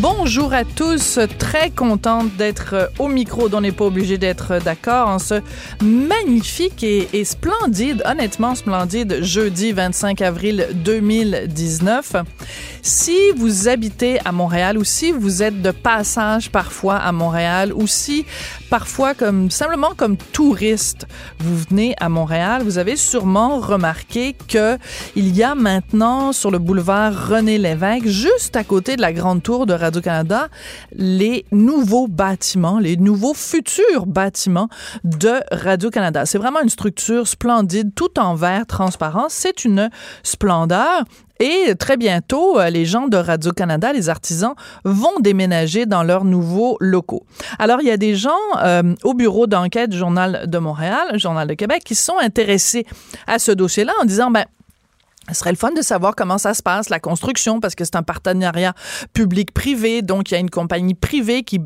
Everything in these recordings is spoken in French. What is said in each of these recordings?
Bonjour à tous, très contente d'être euh, au micro, dont on n'est pas obligé d'être euh, d'accord en ce magnifique et, splendide, honnêtement splendide, jeudi 25 avril 2019. Si vous habitez à Montréal ou si vous êtes de passage parfois à Montréal ou si parfois simplement comme touriste vous venez à Montréal, vous avez sûrement remarqué que il y a maintenant sur le boulevard René Lévesque, juste à côté de la grande tour de Radio-Canada, les nouveaux bâtiments, les nouveaux futurs bâtiments de Radio-Canada. C'est vraiment une structure splendide, tout en verre transparent. C'est une splendeur. Et très bientôt, euh, les gens de Radio-Canada, les artisans, vont déménager dans leurs nouveaux locaux. Alors, il y a des gens euh, au bureau d'enquête du Journal de Montréal, Journal de Québec, qui sont intéressés à ce dossier-là en disant, ben, ce serait le fun de savoir comment ça se passe, la construction, parce que c'est un partenariat public-privé, donc il y a une compagnie privée qui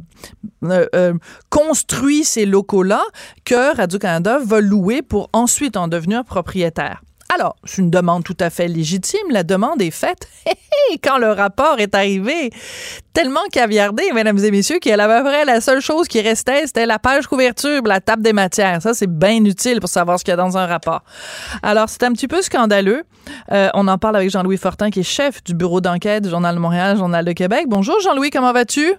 euh, euh, construit ces locaux-là que Radio-Canada va louer pour ensuite en devenir propriétaire. Alors, c'est une demande tout à fait légitime. La demande est faite quand le rapport est arrivé. Tellement caviardé, mesdames et messieurs, qu'il y avait vrai la seule chose qui restait, c'était la page couverture, la table des matières. Ça, c'est bien utile pour savoir ce qu'il y a dans un rapport. Alors, c'est un petit peu scandaleux. Euh, on en parle avec Jean-Louis Fortin, qui est chef du bureau d'enquête du Journal de Montréal, Journal de Québec. Bonjour, Jean-Louis, comment vas-tu?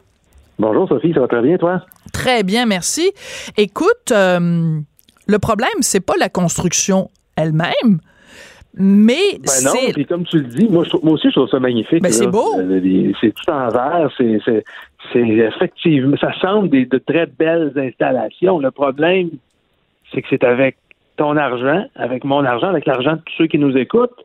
Bonjour, Sophie, ça va très bien, toi? Très bien, merci. Écoute, euh, le problème, c'est pas la construction elle-même, mais ben non, puis comme tu le dis, moi, je moi aussi, je trouve ça magnifique. Ben c'est beau. C'est tout en verre, c'est effectivement, ça semble des, de très belles installations. Le problème, c'est que c'est avec ton argent, avec mon argent, avec l'argent de tous ceux qui nous écoutent,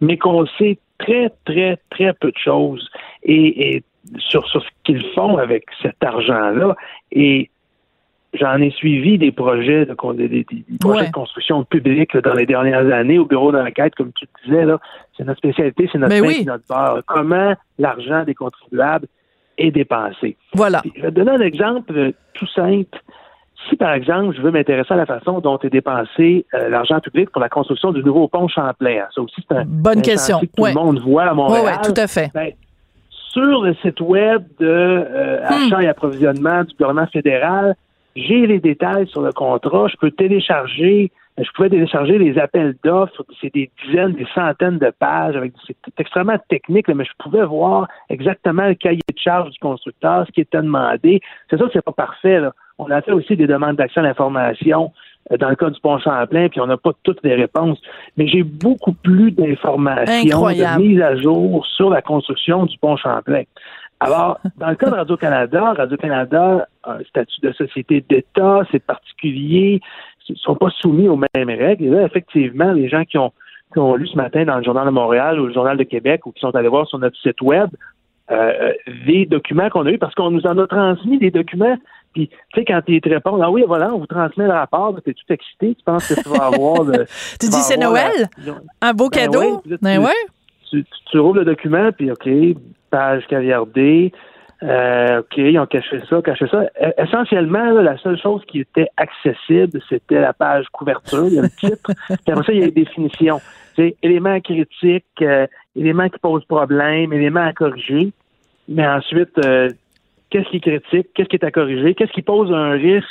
mais qu'on sait très, très, très peu de choses et, et sur, sur ce qu'ils font avec cet argent-là. Et J'en ai suivi des projets de, des, des projets de construction publique dans les dernières années au bureau d'enquête, comme tu disais. là. C'est notre spécialité, c'est notre Mais oui. notre beurre. Comment l'argent des contribuables est dépensé. Voilà. Puis, je vais te donner un exemple euh, tout simple. Si, par exemple, je veux m'intéresser à la façon dont est dépensé euh, l'argent public pour la construction du nouveau pont Champlain, hein. ça aussi, c'est un Bonne un question. que tout Ouais. le monde voit à Montréal. oui, tout à fait. Ben, sur le site web de euh, achat et approvisionnement du gouvernement fédéral, j'ai les détails sur le contrat. Je peux télécharger, je pouvais télécharger les appels d'offres. C'est des dizaines, des centaines de pages. Avec c'est extrêmement technique, mais je pouvais voir exactement le cahier de charge du constructeur, ce qui était demandé. C'est sûr que c'est pas parfait. Là. On a fait aussi des demandes d'accès à l'information euh, dans le cas du pont Champlain, puis on n'a pas toutes les réponses. Mais j'ai beaucoup plus d'informations, de mise à jour sur la construction du pont Champlain. Alors, dans le cas de Radio-Canada, Radio-Canada a un statut de société d'État, c'est particulier, ils ne sont pas soumis aux mêmes règles. Et là, effectivement, les gens qui ont, qui ont lu ce matin dans le Journal de Montréal ou le Journal de Québec ou qui sont allés voir sur notre site web, euh, les documents qu'on a eus, parce qu'on nous en a transmis des documents. Puis, tu sais, quand ils te répondent, ah oui, voilà, on vous transmet le rapport, tu es tout excité, tu penses que tu vas avoir le. Tu dis c'est la- Noël? Un beau Ben cadeau? ouais, là, tu- Ben ouais. tu, tu, tu rouvres le document, puis OK, page caviardée. Euh, OK, ils ont caché ça, caché ça. Euh, essentiellement, là, la seule chose qui était accessible, c'était la page couverture, il y a le titre. puis après ça, il y a les définitions. C'est éléments critiques, euh, éléments qui posent problème, éléments à corriger. Mais ensuite, euh, qu'est-ce qui est critique, qu'est-ce qui est à corriger, qu'est-ce qui pose un risque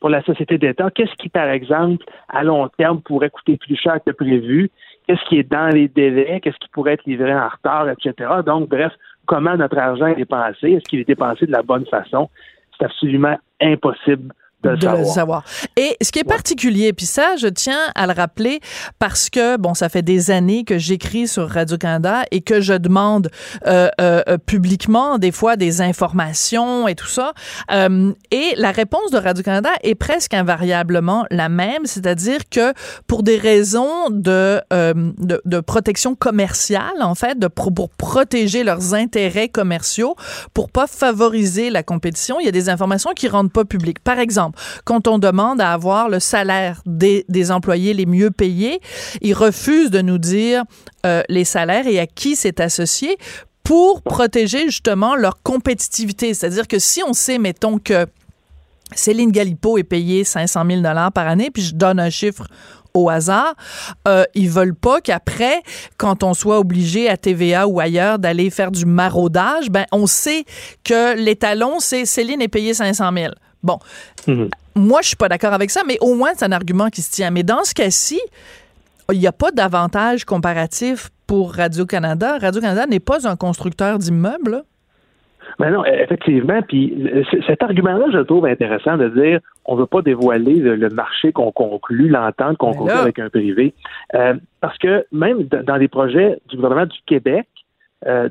pour la société d'État, qu'est-ce qui, par exemple, à long terme, pourrait coûter plus cher que prévu, qu'est-ce qui est dans les délais, qu'est-ce qui pourrait être livré en retard, etc. Donc, bref, comment notre argent est dépensé, est-ce qu'il est dépensé de la bonne façon? C'est absolument impossible de le de savoir. le savoir. Et ce qui est particulier, puis ça, je tiens à le rappeler parce que, bon, ça fait des années que j'écris sur Radio-Canada et que je demande euh, euh, euh, publiquement des fois des informations et tout ça. Euh, et la réponse de Radio-Canada est presque invariablement la même, c'est-à-dire que pour des raisons de, euh, de, de protection commerciale, en fait, de pour protéger leurs intérêts commerciaux, pour pas favoriser la compétition, il y a des informations qui rendent pas publiques. Par exemple, quand on demande à avoir le salaire des, employés les mieux payés, ils refusent de nous dire euh, les salaires et à qui c'est associé pour protéger justement leur compétitivité. C'est-à-dire que si on sait, mettons, que Céline Galipo est payée 500 000 par année, puis je donne un chiffre au hasard. Euh, ils veulent pas qu'après, quand on soit obligé à TVA ou ailleurs d'aller faire du maraudage, ben on sait que l'étalon, c'est Céline est payée 500 000. Bon, mhm. moi je suis pas d'accord avec ça, mais au moins c'est un argument qui se tient. Mais dans ce cas-ci, il n'y a pas d'avantage comparatif pour Radio-Canada. Radio-Canada n'est pas un constructeur d'immeubles. Mais non, effectivement. Puis cet argument-là, je le trouve intéressant de dire on ne veut pas dévoiler le, marché qu'on conclut, l'entente qu'on conclut avec un privé. Euh, parce que même dans les projets du gouvernement du Québec, euh,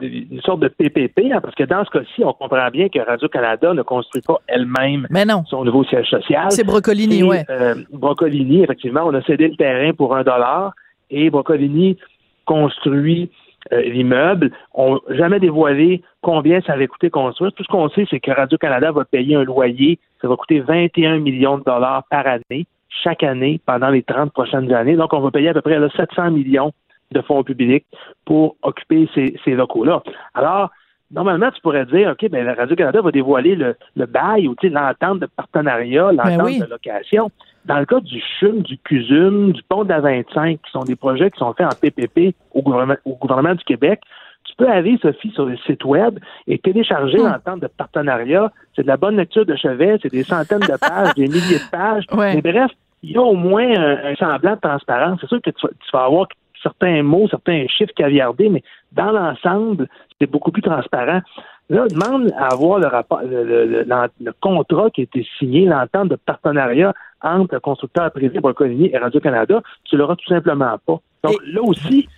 une sorte de PPP, hein, parce que dans ce cas-ci, on comprend bien que Radio-Canada ne construit pas elle-même son nouveau siège social. C'est Brocolini, oui. Euh, Brocolini, effectivement, on a cédé le terrain pour un dollar et Brocolini construit euh, l'immeuble. On n'a jamais dévoilé combien ça avait coûté construire. Tout ce qu'on sait, c'est que Radio-Canada va payer un loyer. Ça va coûter 21 millions de dollars par année, chaque année, pendant les 30 prochaines années. Donc, on va payer à peu près 700 millions de fonds publics pour occuper ces, ces locaux-là. Alors, normalement, tu pourrais dire, OK, ben, Radio-Canada va dévoiler le, le bail ou l'entente de partenariat, ben l'entente de location. Dans le cas du CHUM, du CUSUM, du pont de la 25, qui sont des projets qui sont faits en PPP au gouvernement, au gouvernement du Québec, tu peux aller, Sophie, sur le site web et télécharger hmm. l'entente de partenariat. C'est de la bonne lecture de chevet, c'est des centaines de pages, des milliers de pages. Mais bref, il y a au moins un, semblant de transparence. C'est sûr que tu, tu vas avoir certains mots, certains chiffres caviardés, mais dans l'ensemble, c'est beaucoup plus transparent. Là, demande à avoir le rapport, le, contrat qui a été signé, l'entente de partenariat entre le constructeur privé Brocolini et Radio-Canada, tu l'auras tout simplement pas. Donc là aussi,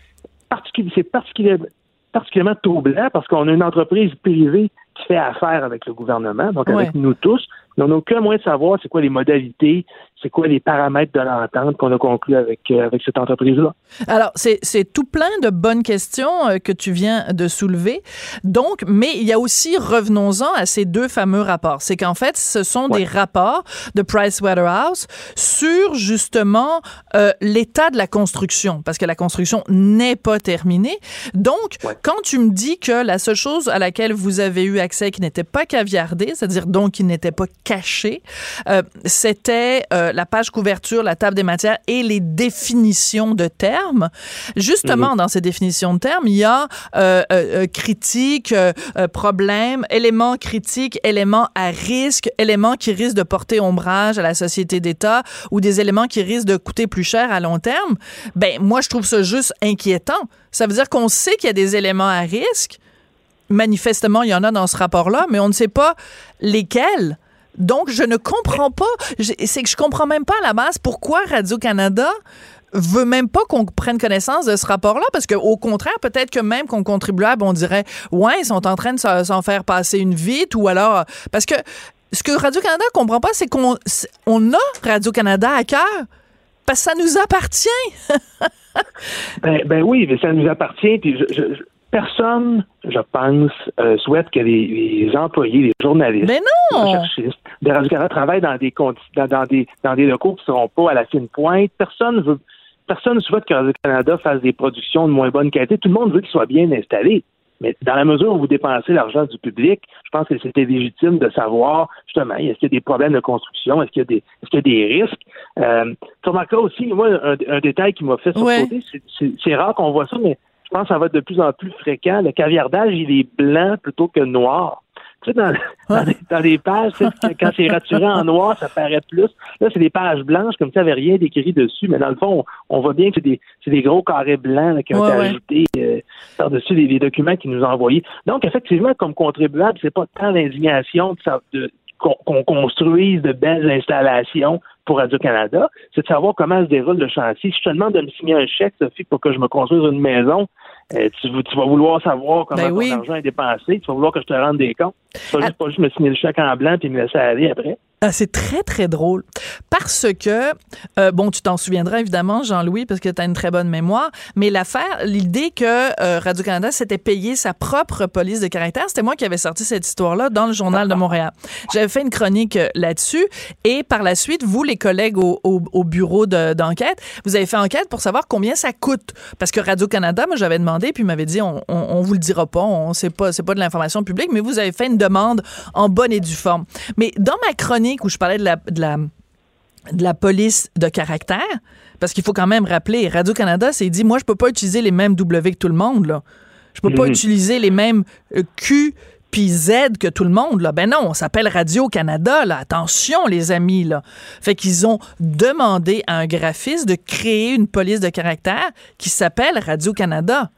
c'est particulièrement, particulièrement troublant parce qu'on a une entreprise privée qui fait affaire avec le gouvernement, donc avec nous tous, mais on n'a aucun moyen de savoir c'est quoi les modalités, c'est quoi les paramètres de l'entente qu'on a conclu avec, euh, avec cette entreprise-là? Alors, c'est tout plein de bonnes questions euh, que tu viens de soulever. Donc, mais il y a aussi, revenons-en à ces deux fameux rapports. C'est qu'en fait, ce sont des rapports de Pricewaterhouse sur justement euh, l'état de la construction, parce que la construction n'est pas terminée. Donc, quand tu me dis que la seule chose à laquelle vous avez eu accès qui n'était pas caviardée, c'est-à-dire donc qui n'était pas cachée, c'était la page couverture, la table des matières et les définitions de termes. Justement, mhm. dans ces définitions de termes, il y a euh, euh, euh critique, euh, problème, éléments critiques, éléments à risque, éléments qui risquent de porter ombrage à la société d'État ou des éléments qui risquent de coûter plus cher à long terme. Ben, moi, je trouve ça juste inquiétant. Ça veut dire qu'on sait qu'il y a des éléments à risque. Manifestement, il y en a dans ce rapport-là, mais on ne sait pas lesquels. Donc, je ne comprends pas. C'est que je comprends même pas à la base pourquoi Radio-Canada veut même pas qu'on prenne connaissance de ce rapport-là, parce qu'au contraire, peut-être que même qu'on contribuable, on dirait, ouais, ils sont en train de s'en faire passer une vite, ou alors, parce que ce que Radio-Canada comprend pas, c'est qu'on on a Radio-Canada à cœur, parce que ça nous appartient. ben, ben, oui, mais ça nous appartient, puis je, personne, je pense, euh, souhaite que les, employés, les journalistes, les cherchistes de Radio-Canada travaillent dans des, dans, dans, des, dans des locaux qui ne seront pas à la fine pointe. Personne veut personne ne souhaite que Radio-Canada fasse des productions de moins bonne qualité. Tout le monde veut qu'ils soient bien installés. Mais dans la mesure où vous dépensez l'argent du public, je pense que c'était légitime de savoir, justement, est-ce qu'il y a des problèmes de construction, est-ce qu'il y a des, est-ce qu'il y a des risques? Euh, tu remarqueras aussi, moi, un, détail qui m'a fait sauter, c'est rare qu'on voit ça, mais pense que ça va être de plus en plus fréquent. Le caviardage, il est blanc plutôt que noir. Tu sais, dans, dans, des, pages, quand c'est raturé en noir, ça paraît plus. Là, c'est des pages blanches, comme ça, il n'y avait rien d'écrit dessus, mais dans le fond, on, voit bien que c'est des, des, gros carrés blancs qui ont été ajoutés euh, par-dessus les, documents qu'ils nous ont envoyés. Donc, effectivement, comme contribuable, c'est pas tant l'indignation de, qu'on construise de belles installations pour Radio-Canada, c'est de savoir comment se déroule le chantier. Si je te demande de me signer un chèque, Sophie, pour que je me construise une maison, euh, tu, vas vouloir savoir comment ben ton argent est dépensé, tu vas vouloir que je te rende des comptes. Tu vas juste, pas juste me signer le chèque en blanc et me laisser aller après. Ah, c'est très, très drôle. Parce que, euh, bon, tu t'en souviendras évidemment, Jean-Louis, parce que tu as une très bonne mémoire, mais l'affaire, l'idée que euh, Radio-Canada s'était payé sa propre police de caractère, c'était moi qui avais sorti cette histoire-là dans le Journal de Montréal. J'avais fait une chronique euh, là-dessus et par la suite, vous, les collègues au, au, bureau d'enquête, vous avez fait enquête pour savoir combien ça coûte. Parce que Radio-Canada, moi, j'avais demandé, puis il m'avait dit, on, on, vous le dira pas, on sait pas, c'est pas de l'information publique, mais vous avez fait une demande en bonne et due forme. Mais dans ma chronique, où je parlais de la, de la, de la police de caractère, parce qu'il faut quand même rappeler, Radio-Canada s'est dit, moi, je peux pas utiliser les mêmes W que tout le monde, là. Je peux pas mhm. utiliser les mêmes euh, Q puis Z que tout le monde. Là. Ben non, on s'appelle Radio-Canada. Là. Attention, les amis. Là. Fait qu'ils ont demandé à un graphiste de créer une police de caractère qui s'appelle Radio-Canada.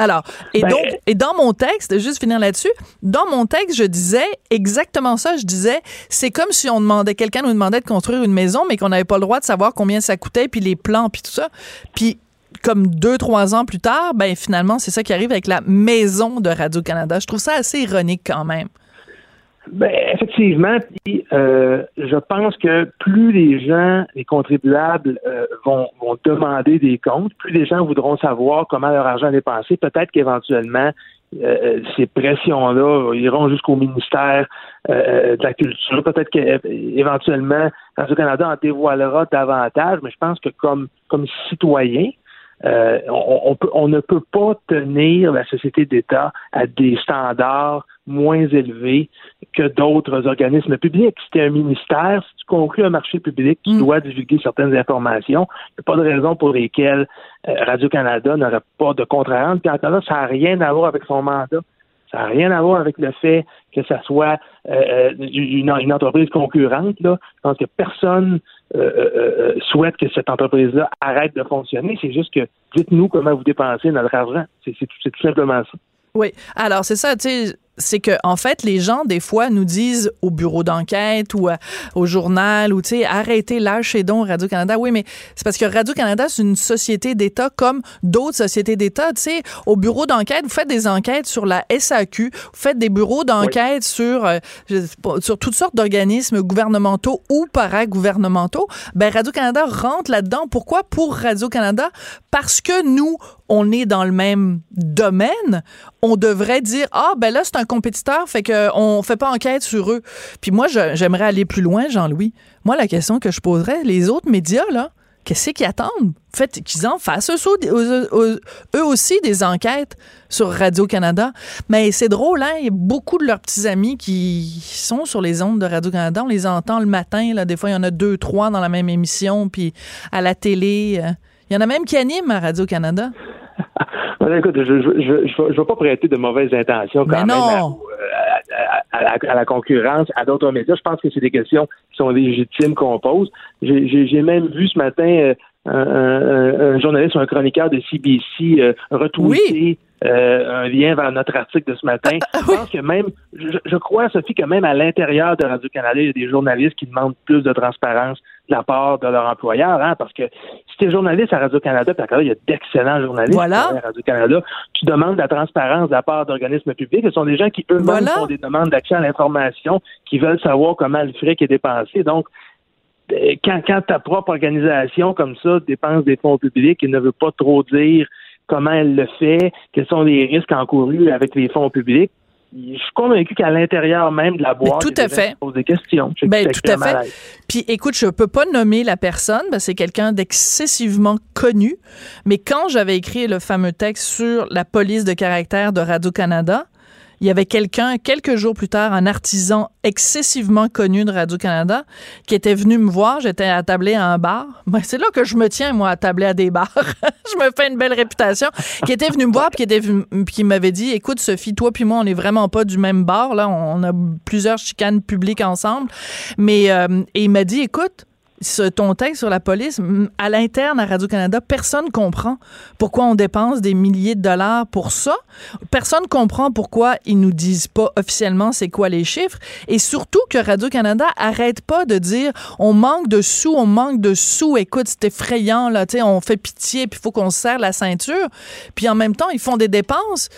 Alors, et ben, donc, et dans mon texte, juste finir là-dessus, dans mon texte, je disais exactement ça. Je disais, c'est comme si on demandait, quelqu'un nous demandait de construire une maison, mais qu'on n'avait pas le droit de savoir combien ça coûtait, puis les plans, puis tout ça. Puis comme deux, trois ans plus tard, ben finalement, c'est ça qui arrive avec la maison de Radio-Canada. Je trouve ça assez ironique quand même. Ben, effectivement, puis, euh, je pense que plus les gens, les contribuables, euh, vont, vont demander des comptes, plus les gens voudront savoir comment leur argent est dépensé. Peut-être qu'éventuellement, euh, ces pressions-là iront jusqu'au ministère de la Culture. Peut-être qu'éventuellement, Radio-Canada en dévoilera davantage, mais je pense que comme, comme citoyen, on, peut, on ne peut pas tenir la société d'État à des standards moins élevé que d'autres organismes publics. Si tu un ministère, si tu conclus un marché public, tu mm. dois divulguer certaines informations. Il n'y a pas de raison pour lesquelles euh, Radio-Canada n'aurait pas de contre-rente. Puis encore là, ça n'a rien à voir avec son mandat. Ça n'a rien à voir avec le fait que ça soit euh, euh, une, entreprise concurrente. Là. Je pense que personne souhaite que cette entreprise-là arrête de fonctionner. C'est juste que dites-nous comment vous dépensez notre argent. C'est tout simplement ça. Oui. Alors, c'est ça, tu sais c'est que en fait les gens des fois nous disent au bureau d'enquête ou au journal ou tu sais arrêtez lâchez donc Radio Canada. Oui, mais c'est parce que Radio Canada c'est une société d'État comme d'autres sociétés d'État. Tu sais, au bureau d'enquête, vous faites des enquêtes sur la SAQ, vous faites des bureaux d'enquête sur euh, sur toutes sortes d'organismes gouvernementaux ou paragouvernementaux. Ben Radio Canada rentre là-dedans. Pourquoi? Pour Radio Canada parce que nous on est dans le même domaine, on devrait dire ah ben là c'est un compétiteur, fait qu'on fait pas enquête sur eux. Puis moi j'aimerais aller plus loin, Jean-Louis. Moi la question que je poserais, les autres médias là, qu'est-ce qu'ils attendent? Fait qu'ils en fassent eux, aussi des enquêtes sur Radio Canada. Mais c'est drôle, hein? Il beaucoup de leurs petits amis qui sont sur les ondes de Radio Canada. On les entend le matin. Là. Des fois, il y en a deux, trois dans la même émission, puis à la télé. Euh. Il y en a même qui animent à Radio Canada. Écoute, je ne vais pas prêter de mauvaises intentions quand même à, la, concurrence, à d'autres médias. Je pense que c'est des questions qui sont légitimes qu'on pose. J'ai même vu ce matin euh, un, journaliste ou un chroniqueur de CBC euh, retweeter euh, un lien vers notre article de ce matin. Ah, je pense que même, je, crois, Sophie, que même à l'intérieur de Radio-Canada, il y a des journalistes qui demandent plus de transparence de la part de leur employeur, hein, parce que si tu es journaliste à Radio-Canada, puis il y a d'excellents journalistes à Radio-Canada, tu demandes de la transparence de la part d'organismes publics. Ce sont des gens qui eux-mêmes font des demandes d'accès à l'information, qui veulent savoir comment le fric est dépensé. Donc, quand, quand ta propre organisation comme ça dépense des fonds publics et ne veut pas trop dire comment elle le fait, quels sont les risques encourus avec les fonds publics, je suis convaincu qu'à l'intérieur même de la boîte, tout à fait. pose des questions. Ben, tout à fait. Puis écoute, je peux pas nommer la personne, ben, c'est quelqu'un d'excessivement connu, mais quand j'avais écrit le fameux texte sur la police de caractère de Radio-Canada, il y avait quelqu'un, quelques jours plus tard, un artisan excessivement connu de Radio-Canada, qui était venu me voir. J'étais attablé à un bar. Ben, c'est là que je me tiens, moi, attablé à des bars. je me fais une belle réputation. Qui était venu me voir, puis qui, qui m'avait dit, écoute, Sophie, toi puis moi, on n'est vraiment pas du même bar. Là, on a plusieurs chicanes publiques ensemble. Mais, euh, et il m'a dit, écoute, ton texte sur la police, à l'interne à Radio-Canada, personne comprend pourquoi on dépense des milliers de dollars pour ça. Personne comprend pourquoi ils nous disent pas officiellement c'est quoi les chiffres. Et surtout que Radio-Canada arrête pas de dire on manque de sous, on manque de sous. Écoute, c'est effrayant, là, tu sais, on fait pitié, puis il faut qu'on serre la ceinture. Puis en même temps, ils font des dépenses,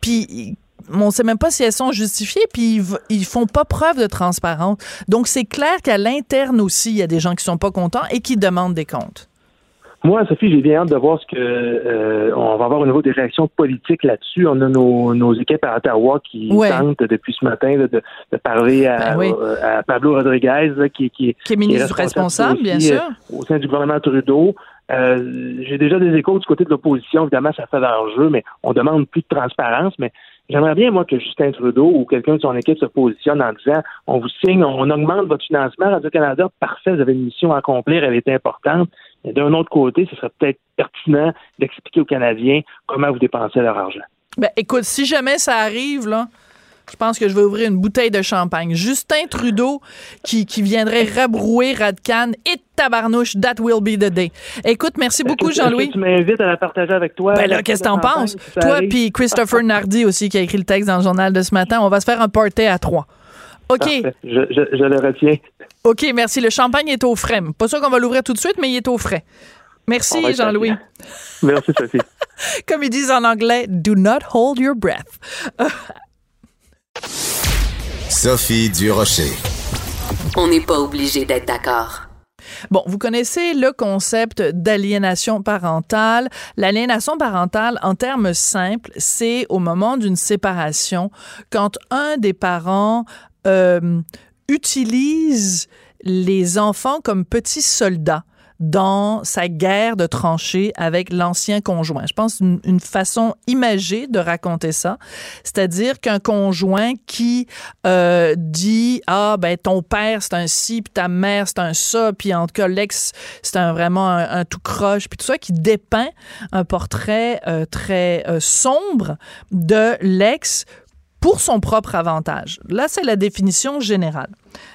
puis on sait même pas si elles sont justifiées, puis ils, ils font pas preuve de transparence. Donc, c'est clair qu'à l'interne aussi, il y a des gens qui sont pas contents et qui demandent des comptes. Moi, Sophie, j'ai bien hâte de voir ce que euh, on va avoir au niveau des réactions politiques là-dessus. On a nos, nos équipes à Ottawa qui tentent depuis ce matin de, de, parler à, ben à, Pablo Rodriguez, qui, qui, qui, est ministre responsable, bien sûr, euh, au sein du gouvernement Trudeau. Euh, j'ai déjà des échos du côté de l'opposition. Évidemment, ça fait jeu, mais on demande plus de transparence. Mais J'aimerais bien, moi, que Justin Trudeau ou quelqu'un de son équipe se positionne en disant on vous signe, on augmente votre financement. Radio-Canada, parfait, vous avez une mission à accomplir, elle est importante. Mais d'un autre côté, ce serait peut-être pertinent d'expliquer aux Canadiens comment vous dépensez leur argent. Ben, écoute, si jamais ça arrive, là, je pense que je vais ouvrir une bouteille de champagne. Justin Trudeau qui, qui viendrait rabrouer Radcan et tabarnouche, that will be the day. Écoute, merci beaucoup, Jean-Louis. Tu m'invites à la partager avec toi. Ben là, qu'est-ce que t'en penses? Toi puis Christopher Nardi aussi qui a écrit le texte dans le journal de ce matin. On va se faire un party à trois. OK. Je, je, je, le retiens. OK, merci. Le champagne est au frais. Pas sûr qu'on va l'ouvrir tout de suite, mais il est au frais. Merci, Jean-Louis. Merci, Sophie. Comme ils disent en anglais, do not hold your breath. Sophie Durocher. On n'est pas obligé d'être d'accord. Bon, vous connaissez le concept d'aliénation parentale. L'aliénation parentale, en termes simples, c'est au moment d'une séparation, quand un des parents euh, utilise les enfants comme petits soldats dans sa guerre de tranchées avec l'ancien conjoint. Je pense une, façon imagée de raconter ça, c'est-à-dire qu'un conjoint qui euh, dit ah ben ton père c'est un ci puis ta mère c'est un ça puis en tout cas l'ex c'est un vraiment un, tout croche puis tout ça qui dépeint un portrait euh, très euh, sombre de l'ex pour son propre avantage. Là, c'est la définition générale.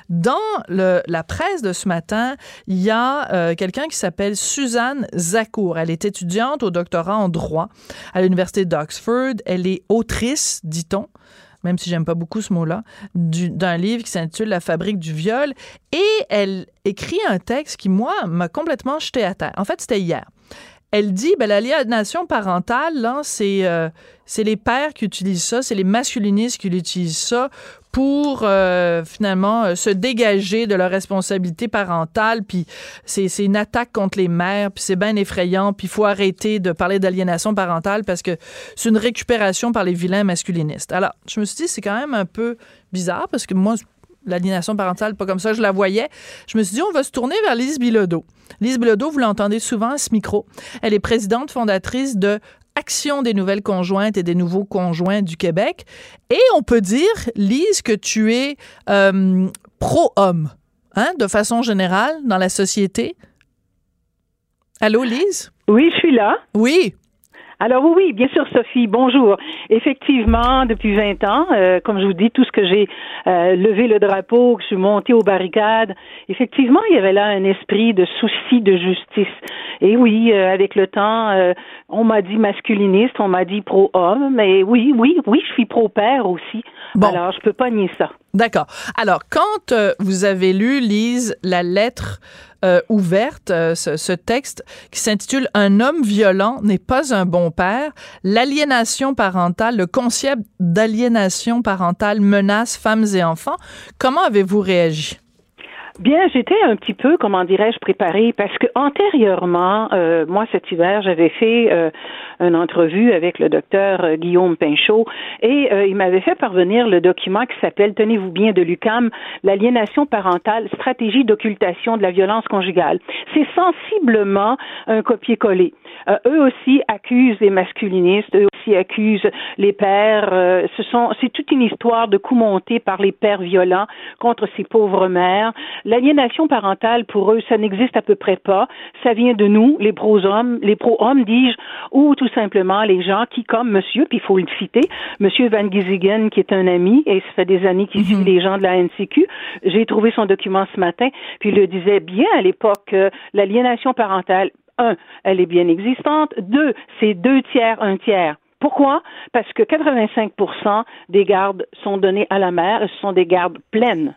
Dans la presse de ce matin, il y a euh, quelqu'un qui s'appelle Suzanne Zakour. Elle est étudiante au doctorat en droit à l'université d'Oxford. Elle est autrice, dit-on, même si j'aime pas beaucoup ce mot-là, d'un livre qui s'intitule La fabrique du viol. Et elle écrit un texte qui, moi, m'a complètement jeté à terre. En fait, c'était hier elle dit ben, l'aliénation parentale, c'est, euh, c'est les pères qui utilisent ça, c'est les masculinistes qui utilisent ça pour euh, finalement euh, se dégager de leur responsabilité parentale. Puis c'est, c'est une attaque contre les mères, puis c'est bien effrayant. Puis il faut arrêter de parler d'aliénation parentale parce que c'est une récupération par les vilains masculinistes. Alors, je me suis dit, c'est quand même un peu bizarre parce que moi, l'aliénation parentale, pas comme ça, je la voyais. Je me suis dit, on va se tourner vers Lise Bilodeau. Lise Bilodeau, vous l'entendez souvent à ce micro. Elle est présidente fondatrice de Action des nouvelles conjointes et des nouveaux conjoints du Québec. Et on peut dire, Lise, que tu es euh, pro-homme, hein, de façon générale, dans la société. Allô, Lise? Oui, je suis là. Oui. Alors oui, oui, bien sûr, Sophie, bonjour. Effectivement, depuis 20 ans, euh, comme je vous dis, tout ce que j'ai euh, levé le drapeau, que je suis montée aux barricades, effectivement, il y avait là un esprit de souci de justice. Et oui, euh, avec le temps, on m'a dit masculiniste, on m'a dit pro-homme, mais oui, oui, oui, je suis pro-père aussi. Bon. Alors, je peux pas nier ça. D'accord. Alors, quand vous avez lu, Lise, la lettre euh, ouverte, euh, ce, texte qui s'intitule Un homme violent n'est pas un bon père. L'aliénation parentale, le concept d'aliénation parentale menace femmes et enfants. Comment avez-vous réagi? Bien, j'étais un petit peu, comment dirais-je, préparée parce que antérieurement, euh, moi cet hiver, j'avais fait euh, une entrevue avec le docteur euh, Guillaume Pinchot et il m'avait fait parvenir le document qui s'appelle, tenez-vous bien, de l'UCAM, l'aliénation parentale, stratégie d'occultation de la violence conjugale. C'est sensiblement un copier-coller. Eux aussi accusent les masculinistes, eux aussi accusent les pères. ce sont, c'est toute une histoire de coups montés par les pères violents contre ces pauvres mères. L'aliénation parentale, pour eux, ça n'existe à peu près pas. Ça vient de nous, les pro-hommes, les pro-hommes, dis-je, ou tout simplement les gens qui, comme monsieur, puis il faut le citer, monsieur Van Giesigen, qui est un ami, et ça fait des années qu'il suit mhm. les gens de la NCQ, j'ai trouvé son document ce matin, puis il le disait bien à l'époque, euh, l'aliénation parentale, un, elle est bien existante. Deux, c'est deux tiers, un tiers. Pourquoi? Parce que 85% des gardes sont donnés à la mère et ce sont des gardes pleines.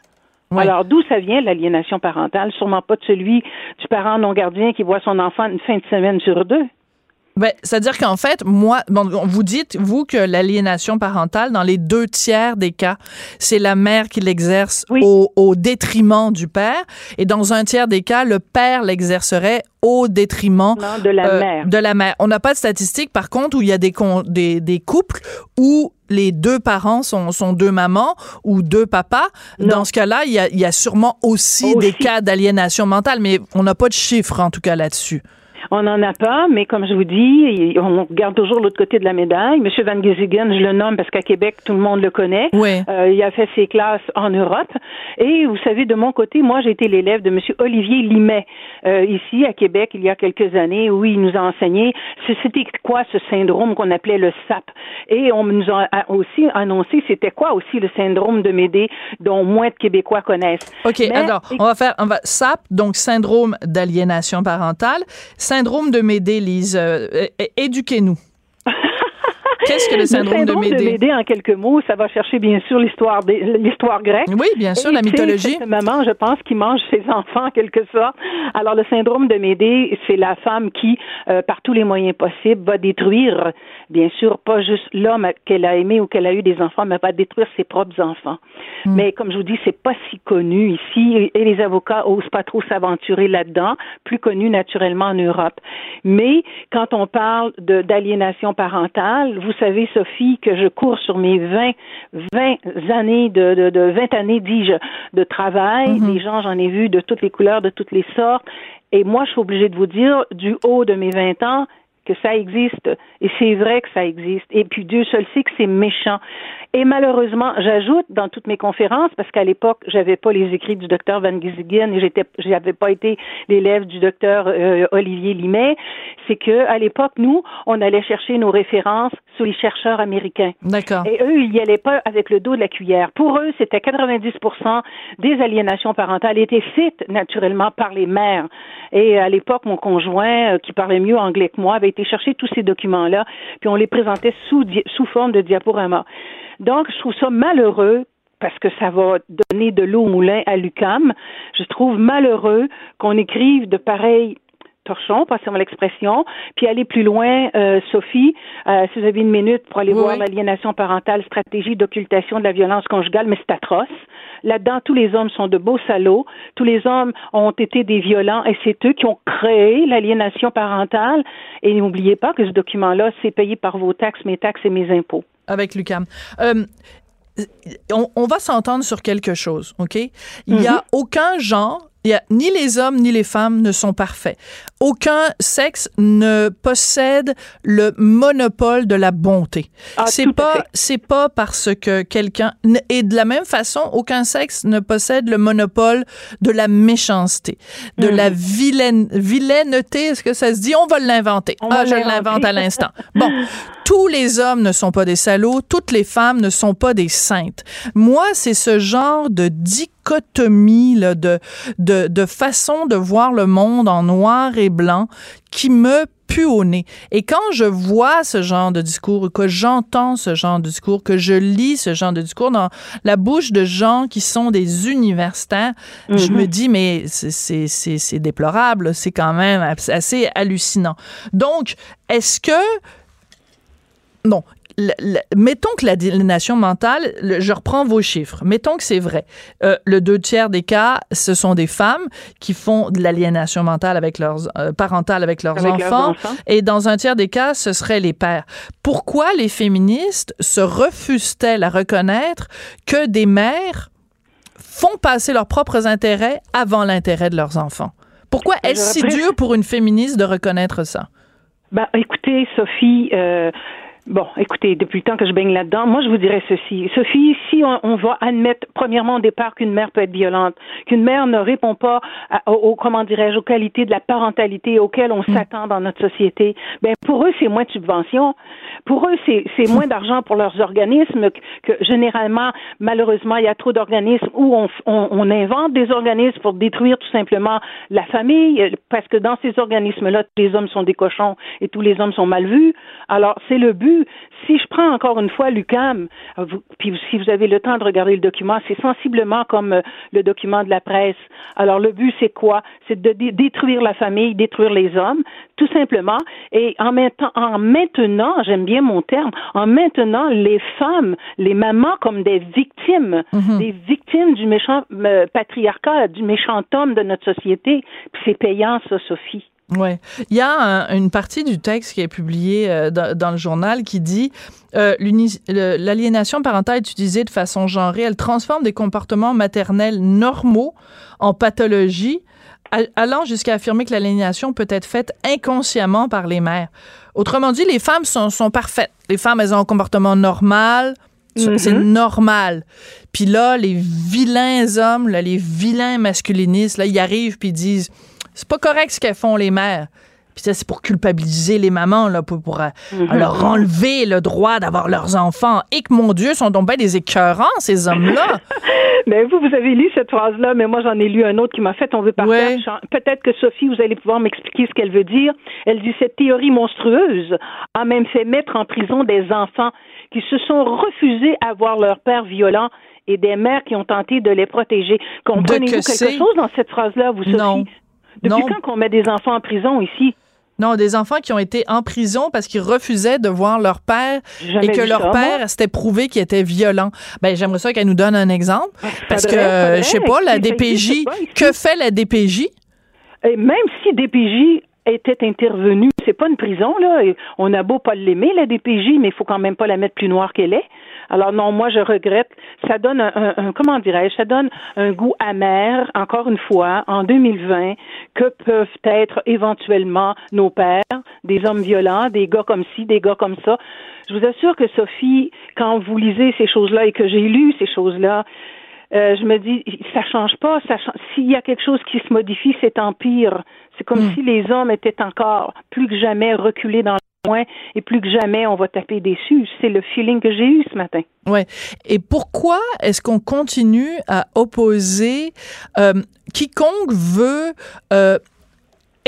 Alors, d'où ça vient l'aliénation parentale? Sûrement pas de celui du parent non gardien qui voit son enfant une fin de semaine sur deux. Ben, c'est-à-dire qu'en fait, moi, bon, vous dites, vous, que l'aliénation parentale, dans les deux tiers des cas, c'est la mère qui l'exerce au, au, détriment du père. Et dans un tiers des cas, le père l'exercerait au détriment de la euh, mère. De la mère. On n'a pas de statistiques, par contre, où il y a des, des, des couples où les deux parents sont, sont deux mamans ou deux papas. Dans ce cas-là, il y a, y a sûrement aussi, aussi. des cas d'aliénation mentale, mais on n'a pas de chiffres, en tout cas, là-dessus. On n'en a pas, mais comme je vous dis, on regarde toujours l'autre côté de la médaille. Monsieur Van Gisingen, je le nomme parce qu'à Québec, tout le monde le connaît. Oui. Euh, il a fait ses classes en Europe. Et vous savez, de mon côté, moi, j'ai été l'élève de Monsieur Olivier Limet, euh, ici à Québec, il y a quelques années, où il nous a enseigné c'était quoi ce syndrome qu'on appelait le SAP. Et on nous a aussi annoncé c'était quoi aussi le syndrome de Médée, dont moins de Québécois connaissent. OK, alors, on va faire, on va, SAP, donc syndrome d'aliénation parentale syndrome de Médée, Lise? Euh, éduquez-nous. Qu'est-ce que le syndrome, de Médée? de Médée, en quelques mots, ça va chercher bien sûr l'histoire l'histoire grecque. Oui, bien sûr, la mythologie. C'est maman, je pense, qui mange ses enfants en quelque sorte. Alors le syndrome de Médée, c'est la femme qui, euh, par tous les moyens possibles, va détruire, bien sûr, pas juste l'homme qu'elle a aimé ou qu'elle a eu des enfants, mais va détruire ses propres enfants. Hmm. Mais comme je vous dis, c'est pas si connu ici et les avocats osent pas trop s'aventurer là-dedans, plus connu naturellement en Europe. Mais quand on parle d'aliénation parentale, vous savez, Sophie, que je cours sur mes 20, 20 années de, de, de 20 années, dis-je, de travail. Mm-hmm. Des gens, j'en ai vu de toutes les couleurs, de toutes les sortes. Et moi, je suis obligée de vous dire, du haut de mes 20 ans, que ça existe. Et c'est vrai que ça existe. Et puis Dieu seul sait que c'est méchant. Et malheureusement, j'ajoute dans toutes mes conférences, parce qu'à l'époque, j'avais pas les écrits du docteur Van Giesigen et j'étais, j'avais pas été l'élève du docteur euh, Olivier Limet, c'est que à l'époque, nous, on allait chercher nos références sous les chercheurs américains. D'accord. Et eux, ils y allaient pas avec le dos de la cuillère. Pour eux, c'était 90% des aliénations parentales étaient faites naturellement par les mères. Et à l'époque, mon conjoint, euh, qui parlait mieux anglais que moi, avait été chercher tous ces documents-là, puis on les présentait sous, sous forme de diaporama. Donc, je trouve ça malheureux parce que ça va donner de l'eau au moulin à l'UCAM. Je trouve malheureux qu'on écrive de pareils torchons, passez-moi l'expression, puis aller plus loin, euh, Sophie, euh, si vous avez une minute pour aller voir l'aliénation parentale, stratégie d'occultation de la violence conjugale, mais c'est atroce. Là-dedans, tous les hommes sont de beaux salauds, tous les hommes ont été des violents, et c'est eux qui ont créé l'aliénation parentale. Et n'oubliez pas que ce document-là, c'est payé par vos taxes, mes taxes et mes impôts avec Lucam. Euh, on, va s'entendre sur quelque chose, OK? Il n'y a mm-hmm. aucun genre il y a, ni les hommes ni les femmes ne sont parfaits. Aucun sexe ne possède le monopole de la bonté. Ah, c'est pas c'est pas parce que quelqu'un et de la même façon aucun sexe ne possède le monopole de la méchanceté, de la mm-hmm. vilaine vilaineté, est-ce que ça se dit? On va l'inventer. Ah, je l'invente à l'instant. Bon, tous les hommes ne sont pas des salauds, toutes les femmes ne sont pas des saintes. Moi, c'est ce genre de dichotomie là, de, de, de façon de voir le monde en noir et blanc qui me pue au nez. Et quand je vois ce genre de discours, que j'entends ce genre de discours, que je lis ce genre de discours dans la bouche de gens qui sont des universitaires, je me mhm. dis, mais c'est déplorable, c'est quand même assez hallucinant. Donc, est-ce que non. mettons que l'aliénation mentale, je reprends vos chiffres, mettons que c'est vrai. Euh, le deux tiers des cas, ce sont des femmes qui font de l'aliénation mentale avec leurs euh, parentale avec, leurs, enfants, et dans un tiers des cas, ce seraient les pères. Pourquoi les féministes se refusent-elles à reconnaître que des mères font passer leurs propres intérêts avant l'intérêt de leurs enfants? Pourquoi est-ce si dur pour une féministe de reconnaître ça? Ben, écoutez, Sophie, euh, Bon, écoutez, depuis le temps que je baigne là-dedans, moi je vous dirais ceci. Sophie, si on, va admettre premièrement au départ qu'une mère peut être violente, qu'une mère ne répond pas aux, comment dirais-je, aux qualités de la parentalité auxquelles on mm. s'attend dans notre société, ben pour eux c'est moins de subventions, pour eux c'est moins d'argent pour leurs organismes que, généralement, malheureusement, il y a trop d'organismes où on, on, on invente des organismes pour détruire tout simplement la famille, parce que dans ces organismes-là, tous les hommes sont des cochons et tous les hommes sont mal vus. Alors c'est le but. Si je prends encore une fois l'UCAM, puis si vous avez le temps de regarder le document, c'est sensiblement comme euh, le document de la presse. Alors le but, c'est quoi? C'est de détruire la famille, détruire les hommes, tout simplement. Et en, maintenant, en maintenant, j'aime bien mon terme, en maintenant les femmes, les mamans comme des victimes, mhm. des victimes du méchant euh, patriarcat, du méchant homme de notre société. Puis c'est payant, ça, Sophie. Ouais, il y a une partie du texte qui est publié euh, dans, le journal qui dit euh, l'aliénation parentale utilisée de façon genrée, elle transforme des comportements maternels normaux en pathologie, allant jusqu'à affirmer que l'aliénation peut être faite inconsciemment par les mères. Autrement dit, les femmes sont, sont parfaites. Les femmes, elles ont un comportement normal, c'est mm-hmm. normal. Puis là, les vilains hommes, là, les vilains masculinistes, là, ils arrivent puis ils disent c'est pas correct ce qu'elles font les mères. Puis ça, c'est pour culpabiliser les mamans, là, pour, euh, mhm. leur enlever le droit d'avoir leurs enfants. Et que, mon Dieu, sont donc bien des écœurants, ces hommes-là. mais vous, vous avez lu cette phrase-là, mais moi, j'en ai lu un autre qui m'a fait tomber par terre. Peut-être que Sophie, vous allez pouvoir m'expliquer ce qu'elle veut dire. Elle dit cette théorie monstrueuse a même fait mettre en prison des enfants qui se sont refusés à voir leur père violent et des mères qui ont tenté de les protéger. Comprenez-vous quelque chose dans cette phrase-là, vous, Sophie? Non. Depuis quand qu'on met des enfants en prison ici? Non, des enfants qui ont été en prison parce qu'ils refusaient de voir leur père et que leur père s'était prouvé qu'il était violent. Ben, j'aimerais ça qu'elle nous donne un exemple. Ah, parce que, je sais pas, la DPJ, que fait la DPJ? Et même si DPJ était intervenu, c'est pas une prison, là. On a beau pas l'aimer, la DPJ, mais il faut quand même pas la mettre plus noire qu'elle est. Alors non, moi je regrette. Ça donne un, comment dirais-je, ça donne un goût amer, encore une fois, en 2020, que peuvent être éventuellement nos pères, des hommes violents, des gars comme ci, des gars comme ça. Je vous assure que Sophie, quand vous lisez ces choses-là et que j'ai lu ces choses-là, euh, je me dis, ça change pas. Ça S'il y a quelque chose qui se modifie, c'est en pire. C'est comme hmm. si les hommes étaient encore plus que jamais reculés dans et plus que jamais, on va taper dessus. C'est le feeling que j'ai eu ce matin. Ouais. Et pourquoi est-ce qu'on continue à opposer euh, quiconque veut euh,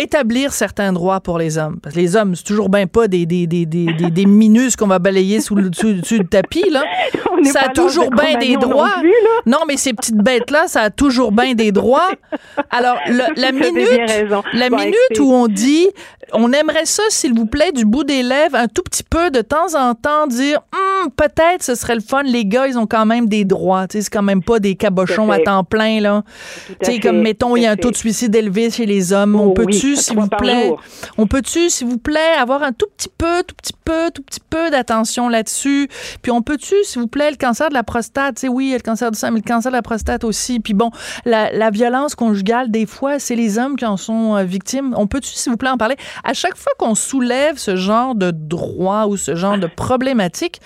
établir certains droits pour les hommes. Parce que les hommes, c'est toujours bien pas des, des, des, des, des minus qu'on va balayer sous le, sous, le tapis, là. Ça a toujours bien des droits. Non, mais ces petites bêtes-là, ça a toujours bien des droits. Alors, la minute, la minute où on dit, on aimerait ça, s'il vous plaît, du bout des lèvres, un tout petit peu de temps en temps, dire, hum, peut-être ce serait le fun. Les gars, ils ont quand même des droits. C'est quand même pas des cabochons à, temps plein, là. Tu sais, comme, mettons, il y a un taux de suicide élevé chez les hommes. on oh peut-tu s'il vous plaît, on peut-tu, s'il vous plaît, avoir un tout petit peu, tout petit peu, tout petit peu d'attention là-dessus? Puis on peut-tu, s'il vous plaît, le cancer de la prostate, tu sais, oui, le cancer du sein, mais le cancer de la prostate aussi. Puis bon, la, violence conjugale, des fois, c'est les hommes qui en sont euh, victimes. On peut-tu, s'il vous plaît, en parler? À chaque fois qu'on soulève ce genre de droit ou ce genre de problématique,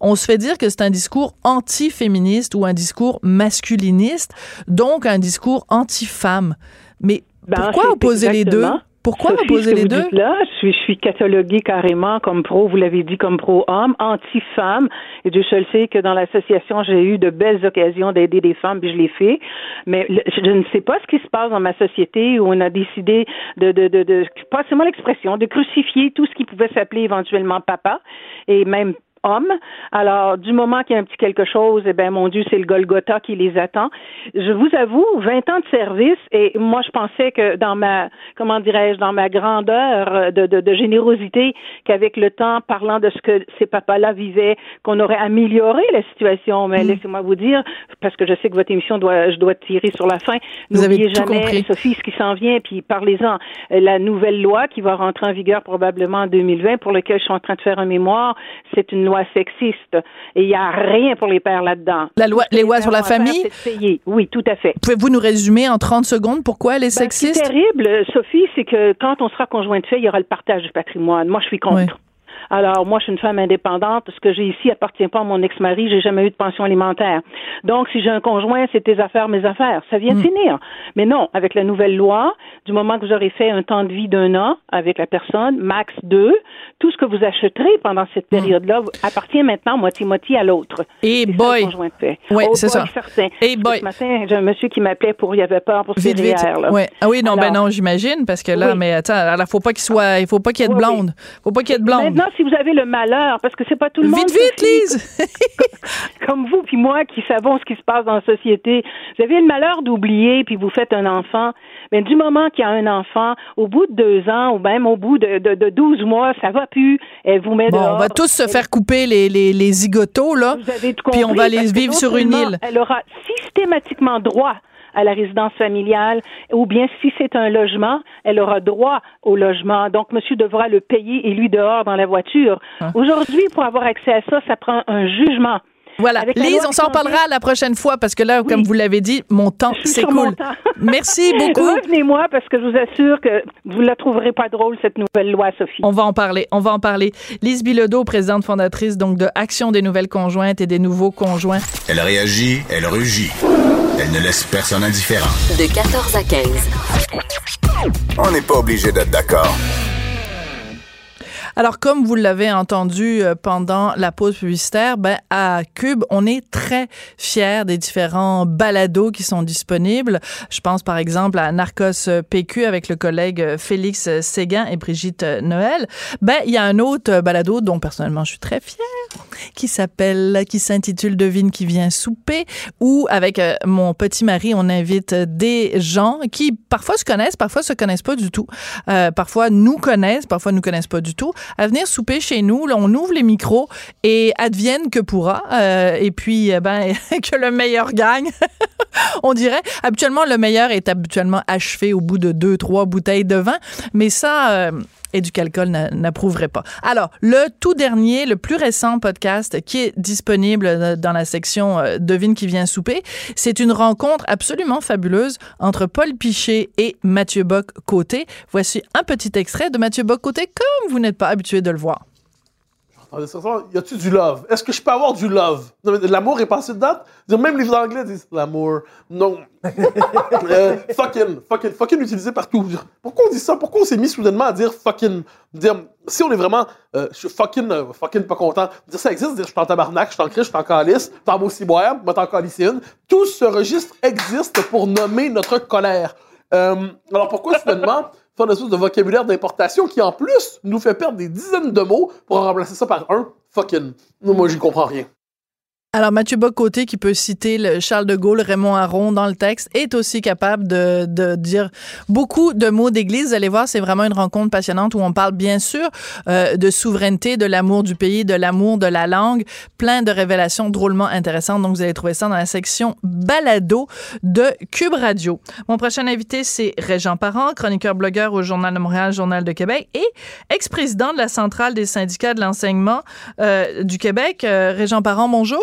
on se fait dire que c'est un discours anti-féministe ou un discours masculiniste, donc un discours anti-femme. Mais ben, Pourquoi opposer les deux? Pourquoi opposer les deux? Là, je suis, je suis cataloguée carrément comme pro, vous l'avez dit, comme pro-homme, anti-femme. Et Dieu seul sait que dans l'association, j'ai eu de belles occasions d'aider des femmes, puis je l'ai fait. Mais je ne sais pas ce qui se passe dans ma société où on a décidé de, de, de, de passez-moi l'expression, de crucifier tout ce qui pouvait s'appeler éventuellement papa et même hommes. Alors, du moment qu'il y a un petit quelque chose, eh ben mon Dieu, c'est le Golgotha qui les attend. Je vous avoue, 20 ans de service, et moi, je pensais que dans ma, comment dirais-je, dans ma grandeur de, de, de générosité, qu'avec le temps, parlant de ce que ces papas-là vivaient, qu'on aurait amélioré la situation. Mais mm. laissez-moi vous dire, parce que je sais que votre émission doit, je dois tirer sur la fin. N'oubliez jamais, Sophie, ce qui s'en vient, puis parlez-en. La nouvelle loi qui va rentrer en vigueur probablement en 2020, pour laquelle je suis en train de faire un mémoire, c'est une loi sexiste. Et il n'y a rien pour les pères là-dedans. La loi, les, lois sur la famille? Oui, tout à fait. Pouvez-vous nous résumer en 30 secondes pourquoi elle est ben, sexiste? Ce qui est terrible, Sophie, c'est que quand on sera conjoint de fait, il y aura le partage du patrimoine. Moi, je suis contre. Alors, moi, je suis une femme indépendante. Ce que j'ai ici appartient pas à mon ex-mari. J'ai jamais eu de pension alimentaire. Donc, si j'ai un conjoint, c'est tes affaires, mes affaires. Ça vient de hmm. finir. Mais non, avec la nouvelle loi, du moment que vous aurez fait un temps de vie d'un an avec la personne, max deux, tout ce que vous achèterez pendant cette hmm. période-là appartient maintenant moitié-moitié à l'autre. Et boy! Oui, c'est ça. Et boy! Ce matin, j'ai un monsieur qui m'appelait pour, il avait peur pour ses vite, Ouais. Ah oui, non, ben non, j'imagine, parce que là, mais attends, il faut pas qu'il soit, il faut pas qu'il y ait de blonde. Il faut pas qu'il y ait de blonde si vous avez le malheur, parce que c'est pas tout le monde. Vite, vite, Lise! comme vous puis moi qui savons ce qui se passe dans la société, vous avez le malheur d'oublier, puis vous faites un enfant. Mais du moment qu'il y a un enfant, au bout de deux ans ou même au bout de, de, 12 mois, ça va plus. Elle vous met bon, On va tous se faire couper les, les, les zigotos, là. Vous avez tout puis on va les vivre sur une île. Elle aura systématiquement droit à la résidence familiale, ou bien si c'est un logement, elle aura droit au logement. Donc, monsieur devra le payer et lui dehors dans la voiture. Hein? Aujourd'hui, pour avoir accès à ça, ça prend un jugement. Voilà. Lise, on s'en parlera la prochaine fois parce que là, comme vous l'avez dit, mon temps s'écoule. Merci beaucoup. Revenez-moi parce que je vous assure que vous ne la trouverez pas drôle, cette nouvelle loi, Sophie. On va en parler. On va en parler. Lise Bilodeau, présidente fondatrice donc de Action des nouvelles conjointes et des nouveaux conjoints. Elle réagit, elle rugit. Elle ne laisse personne indifférent. De 14 à 15. On n'est pas obligé d'être d'accord. Alors, comme vous l'avez entendu euh, pendant la pause publicitaire, ben, à Cube, on est très fiers des différents balados qui sont disponibles. Je pense, par exemple, à Narcos PQ avec le collègue Félix Séguin et Brigitte Noël. Ben, il y a un autre balado dont, personnellement, je suis très fière, qui s'appelle, qui s'intitule Devine qui vient souper, où, avec euh, mon petit mari, on invite des gens qui, parfois, se connaissent, parfois, se connaissent pas du tout. Euh, parfois, nous connaissent, parfois, nous connaissent pas du tout à venir souper chez nous. Là, on ouvre les micros et advienne que pourra. Euh, et puis, eh ben, que le meilleur gagne. on dirait. Habituellement, le meilleur est habituellement achevé au bout de deux, trois bouteilles de vin. Mais ça, euh, et du calcul n'approuverait pas. Alors, le tout dernier, le plus récent podcast qui est disponible dans la section euh, Devine qui vient souper, c'est une rencontre absolument fabuleuse entre Paul Pichet et Mathieu Bock-Côté. Voici un petit extrait de Mathieu Bock-Côté comme vous n'êtes pas habitué de le voir. Y a-tu du love? Est-ce que je peux avoir du love? L'amour est passé de date? Même les Anglais disent l'amour. Non. euh, fucking, fucking, fucking utilisé partout. Pourquoi on dit ça? Pourquoi on s'est mis soudainement à dire fucking? Dire, si on est vraiment, euh, je suis fucking, euh, fucking pas content. Dire ça existe, dire je suis en tabarnak, je suis en crise, je suis en calice, t'en aussi boire, moi t'en calicine. Tout ce registre existe pour nommer notre colère. Alors pourquoi soudainement faire une espèce de vocabulaire d'importation qui, en plus, nous fait perdre des dizaines de mots pour remplacer ça par un fucking. Moi, j'y comprends rien. Alors, Mathieu Bocoté, qui peut citer le Charles de Gaulle, Raymond Aron dans le texte, est aussi capable de, de dire beaucoup de mots d'église. Vous allez voir, c'est vraiment une rencontre passionnante où on parle bien sûr euh, de souveraineté, de l'amour du pays, de l'amour de la langue, plein de révélations drôlement intéressantes. Donc, vous allez trouver ça dans la section balado de Cube Radio. Mon prochain invité, c'est Régent Parent, chroniqueur blogueur au Journal de Montréal, Journal de Québec et ex-président de la Centrale des syndicats de l'enseignement euh, du Québec. Euh, Régent Parent, bonjour.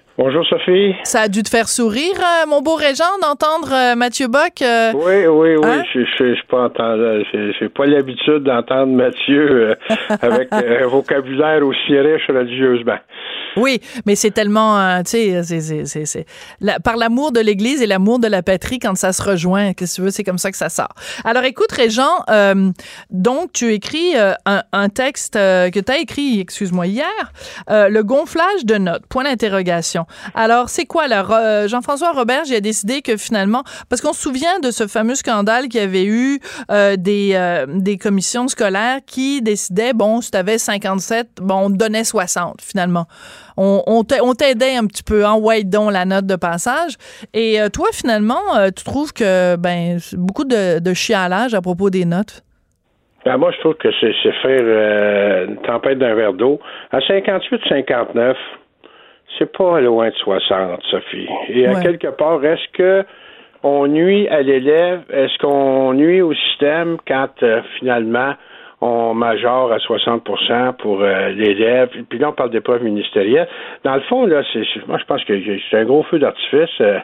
Bonjour Sophie. Ça a dû te faire sourire, euh, mon beau Régent, d'entendre euh, Mathieu Bock. Euh, oui, oui, oui. Hein? Je Je j'ai pas l'habitude d'entendre Mathieu avec un vocabulaire aussi riche religieusement. Oui, mais c'est tellement, tu sais, c'est par l'amour de l'Église et l'amour de la patrie quand ça se rejoint. Qu'est-ce que tu veux, c'est comme ça que ça sort. Alors, écoute, Régent, donc tu écris un, un, texte que tu as écrit, excuse-moi, hier, le gonflage de notes. Point d'interrogation. Alors, c'est quoi là? Euh, Jean-François Robert, j'ai décidé que finalement, parce qu'on se souvient de ce fameux scandale qui avait eu euh, des, euh, des commissions scolaires qui décidaient, bon, si tu avais 57, bon, on te donnait 60 finalement. On, t'aidait un petit peu en white don la note de passage. Et toi, finalement, tu trouves que ben beaucoup de, de chialage à propos des notes? Ben moi, je trouve que c'est faire une tempête d'un verre d'eau. À 58-59, c'est pas loin de 60, Sophie. Et à quelque part, est-ce que on nuit à l'élève? Est-ce qu'on nuit au système quand euh, finalement on majore à 60% pour euh, l'élève? Puis là, on parle d'épreuves ministérielles. Dans le fond, là, c'est, moi, je pense que c'est un gros feu d'artifice. Euh,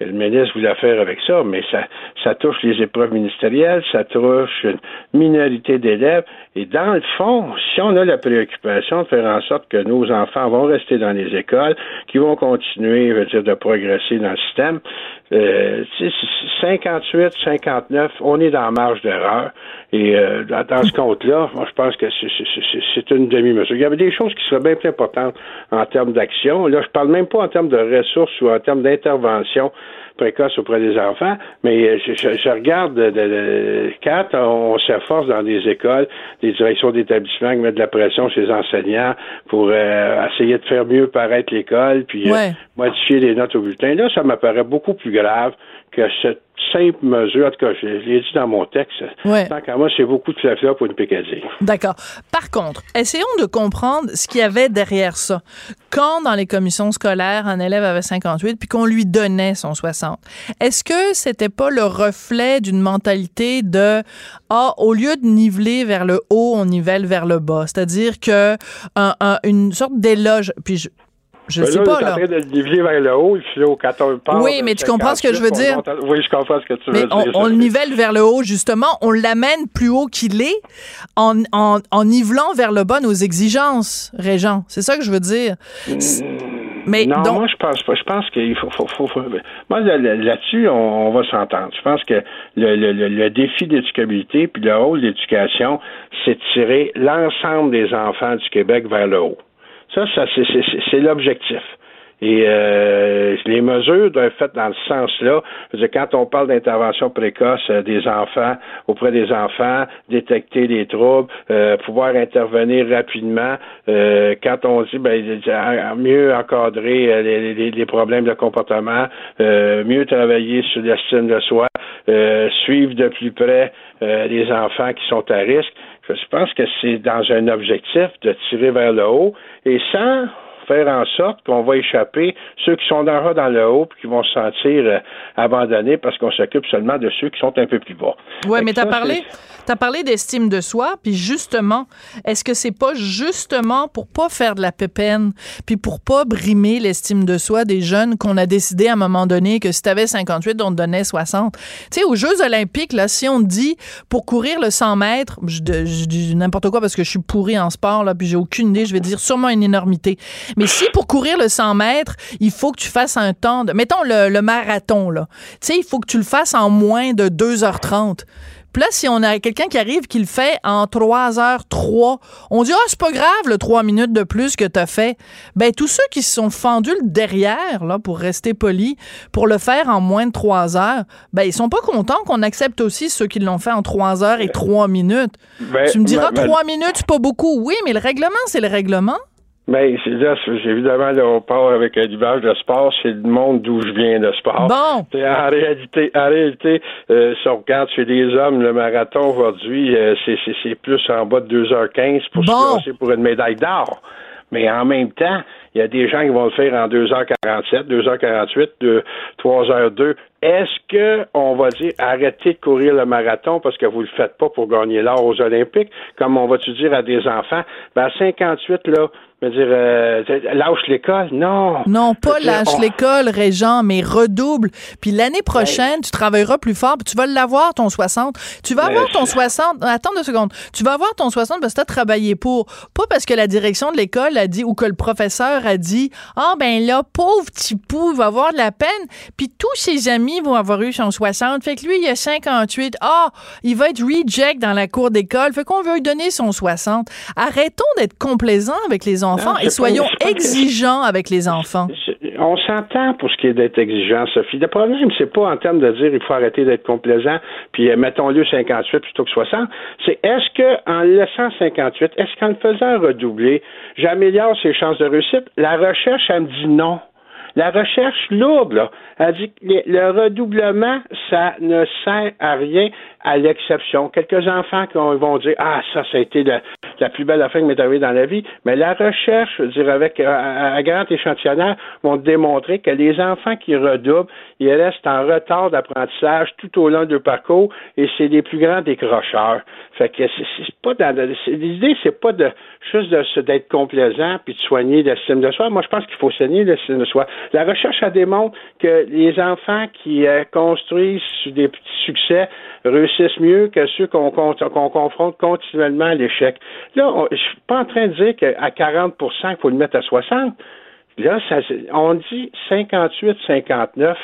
que le ministre voulait faire avec ça, mais ça, ça touche les épreuves ministérielles, ça touche une minorité d'élèves. Et dans le fond, si on a la préoccupation de faire en sorte que nos enfants vont rester dans les écoles, qu'ils vont continuer, veut dire, de progresser dans le système, euh, 58, 59, on est dans la marge d'erreur. Et euh, dans ce compte-là, moi, je pense que c'est c'est une demi-mesure. Il y avait des choses qui seraient bien plus importantes en termes d'action. Là, je parle même pas en termes de ressources ou en termes d'intervention précoce auprès des enfants, mais je, regarde de, quand on s'efforce dans des écoles, des directions d'établissement qui mettent de la pression chez les enseignants pour euh, essayer de faire mieux paraître l'école, puis euh, modifier les notes au bulletin. Là, ça m'apparaît beaucoup plus grave que cette simple mesure. En tout cas, je, l'ai dit dans mon texte. Ouais. Tant qu'à moi, c'est beaucoup de flafla pour une. D'accord. Par contre, essayons de comprendre ce qu'il y avait derrière ça. Quand, dans les commissions scolaires, un élève avait 58 puis qu'on lui donnait son 60, est-ce que c'était pas le reflet d'une mentalité de ah, au lieu de niveler vers le haut, on nivelle vers le bas? C'est-à-dire que un, une sorte d'éloge, puis je, je sais pas, là. en train de le vers le haut, il au 14 Oui, mais tu comprends ce que je veux dire? Oui, je comprends ce que tu veux dire. On, on le nivelle vers le haut, justement. On l'amène plus haut qu'il est en, en, en, nivelant vers le bas nos exigences, Régent. C'est ça que je veux dire. Mais non, moi je pense pas. Je pense qu'il faut, faut, faut, faut, Moi là-dessus, on, va s'entendre. Je pense que le, le, le défi d'éducabilité puis le rôle d'éducation, c'est de tirer l'ensemble des enfants du Québec vers le haut. Ça, ça c'est l'objectif. Et euh, les mesures doivent être faites dans ce sens-là. Quand on parle d'intervention précoce euh, des enfants, auprès des enfants, détecter les troubles, euh, pouvoir intervenir rapidement, euh, quand on dit ben, mieux encadrer les, les, problèmes de comportement, mieux travailler sur l'estime de soi, suivre de plus près les enfants qui sont à risque. Je pense que c'est dans un objectif de tirer vers le haut. Et sans faire en sorte qu'on va échapper ceux qui sont dans, dans le haut et qui vont se sentir euh, abandonnés parce qu'on s'occupe seulement de ceux qui sont un peu plus bas. Oui, mais tu as parlé, as parlé d'estime de soi, puis justement, est-ce que c'est pas justement pour pas faire de la pépène, puis pour pas brimer l'estime de soi des jeunes qu'on a décidé à un moment donné que si tu avais 58, on te donnait 60? Tu sais, aux Jeux olympiques, là, si on dit pour courir le 100 mètres, je, dis n'importe quoi parce que je suis pourri en sport, là, puis j'ai aucune idée, je vais dire sûrement une énormité. Mais si pour courir le 100 mètres, il faut que tu fasses un temps de, mettons le, marathon, là. Tu sais, il faut que tu le fasses en moins de 2h30. Puis là, si on a quelqu'un qui arrive qui le fait en 3h03, on dit, ah, c'est pas grave, le 3 minutes de plus que t'as fait. Ben, tous ceux qui se sont fendus derrière, là, pour rester polis, pour le faire en moins de 3 heures, ben, ils sont pas contents qu'on accepte aussi ceux qui l'ont fait en 3 heures et 3 minutes. Ben, tu me diras, 3 minutes, c'est pas beaucoup. Oui, mais le règlement, c'est le règlement. Ben, c'est là, évidemment, là, on part avec un l'image de sport, c'est le monde d'où je viens de sport. Bon. En réalité, en réalité, euh, si on regarde chez les hommes, le marathon aujourd'hui, euh, c'est plus en bas de 2h15 pour se se pour une médaille d'or. Mais en même temps, il y a des gens qui vont le faire en 2h47, 2h48, 2, 3h02. Est-ce que on va dire arrêtez de courir le marathon parce que vous le faites pas pour gagner l'or aux Olympiques, comme on va-tu dire à des enfants, ben à 58 là, je veux dire, euh, lâche l'école, non. Non, pas lâche l'école, Régent, mais redouble. Puis l'année prochaine, tu travailleras plus fort, puis tu vas l'avoir, ton 60. Tu vas avoir ton 60. Attends deux secondes. Tu vas avoir ton 60 parce que tu as travaillé pour. Pas parce que la direction de l'école a dit ou que le professeur a dit Ah, ben là, pauvre petit pou, il va avoir de la peine. Puis tous ses amis vont avoir eu son 60. Fait que lui, il a 58. Ah, il va être reject dans la cour d'école. Fait qu'on veut lui donner son 60. Arrêtons d'être complaisants avec les enfants et soyons exigeants avec les enfants. On s'entend pour ce qui est d'être exigeant, Sophie. Le problème, c'est pas en termes de dire il faut arrêter d'être complaisant, puis euh, mettons-le 58 plutôt que 60. C'est est-ce que en laissant 58, est-ce qu'en le faisant redoubler, j'améliore ses chances de réussite? La recherche, elle me dit non. La recherche lourde, là, elle dit que le redoublement, ça ne sert à rien à l'exception. Quelques enfants qui vont dire Ah, ça, ça a été la, plus belle affaire qui m'est arrivée dans la vie. Mais la recherche, je dire, avec un grand échantillonnage, vont démontrer que les enfants qui redoublent, ils restent en retard d'apprentissage tout au long du parcours et c'est les plus grands décrocheurs. Fait que c'est pas dans l'idée, c'est pas de juste d'être complaisant puis de soigner l'estime de soi. Moi, je pense qu'il faut soigner l'estime de soi. La recherche, elle démontre que les enfants qui euh, construisent des petits succès réussissent mieux que ceux qu'on confronte continuellement à l'échec. Là, je suis pas en train de dire qu'à 40 il faut le mettre à 60. Là, ça, on dit 58, 59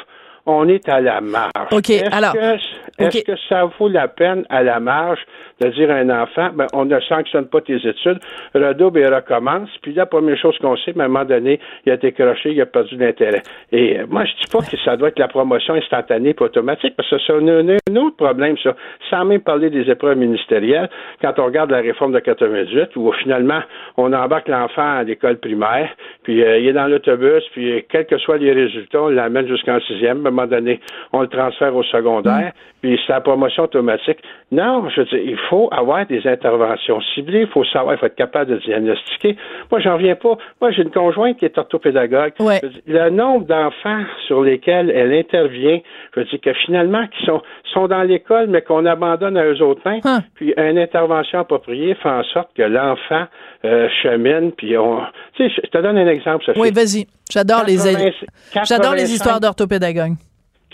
on est à la marge. OK, est-ce alors. Que, est-ce que ça vaut la peine à la marge de dire à un enfant, ben, on ne sanctionne pas tes études, redouble et recommence, puis la première chose qu'on sait, à un moment donné, il a décroché, il a perdu l'intérêt. Et euh, moi, je dis pas que ça doit être la promotion instantanée et automatique, parce que c'est un, un, autre problème, ça. Sans même parler des épreuves ministérielles, quand on regarde la réforme de 98, où finalement, on embarque l'enfant à l'école primaire, puis euh, il est dans l'autobus, puis quels que soient les résultats, on l'amène jusqu'en sixième, un moment donné, on le transfère au secondaire, puis c'est la promotion automatique. Non, je veux dire, il faut avoir des interventions ciblées, il faut savoir, il faut être capable de diagnostiquer. Moi, j'en reviens pas. Moi, j'ai une conjointe qui est orthopédagogue. Ouais. Dire, le nombre d'enfants sur lesquels elle intervient, je veux dire que finalement, qui sont, sont dans l'école, mais qu'on abandonne à eux autres mains, Hein. puis une intervention appropriée fait en sorte que l'enfant euh, chemine, puis on... Tu sais, je te donne un exemple, Sophie. Oui, vas-y. J'adore les 80 J'adore les 85 histoires d'orthopédagogues.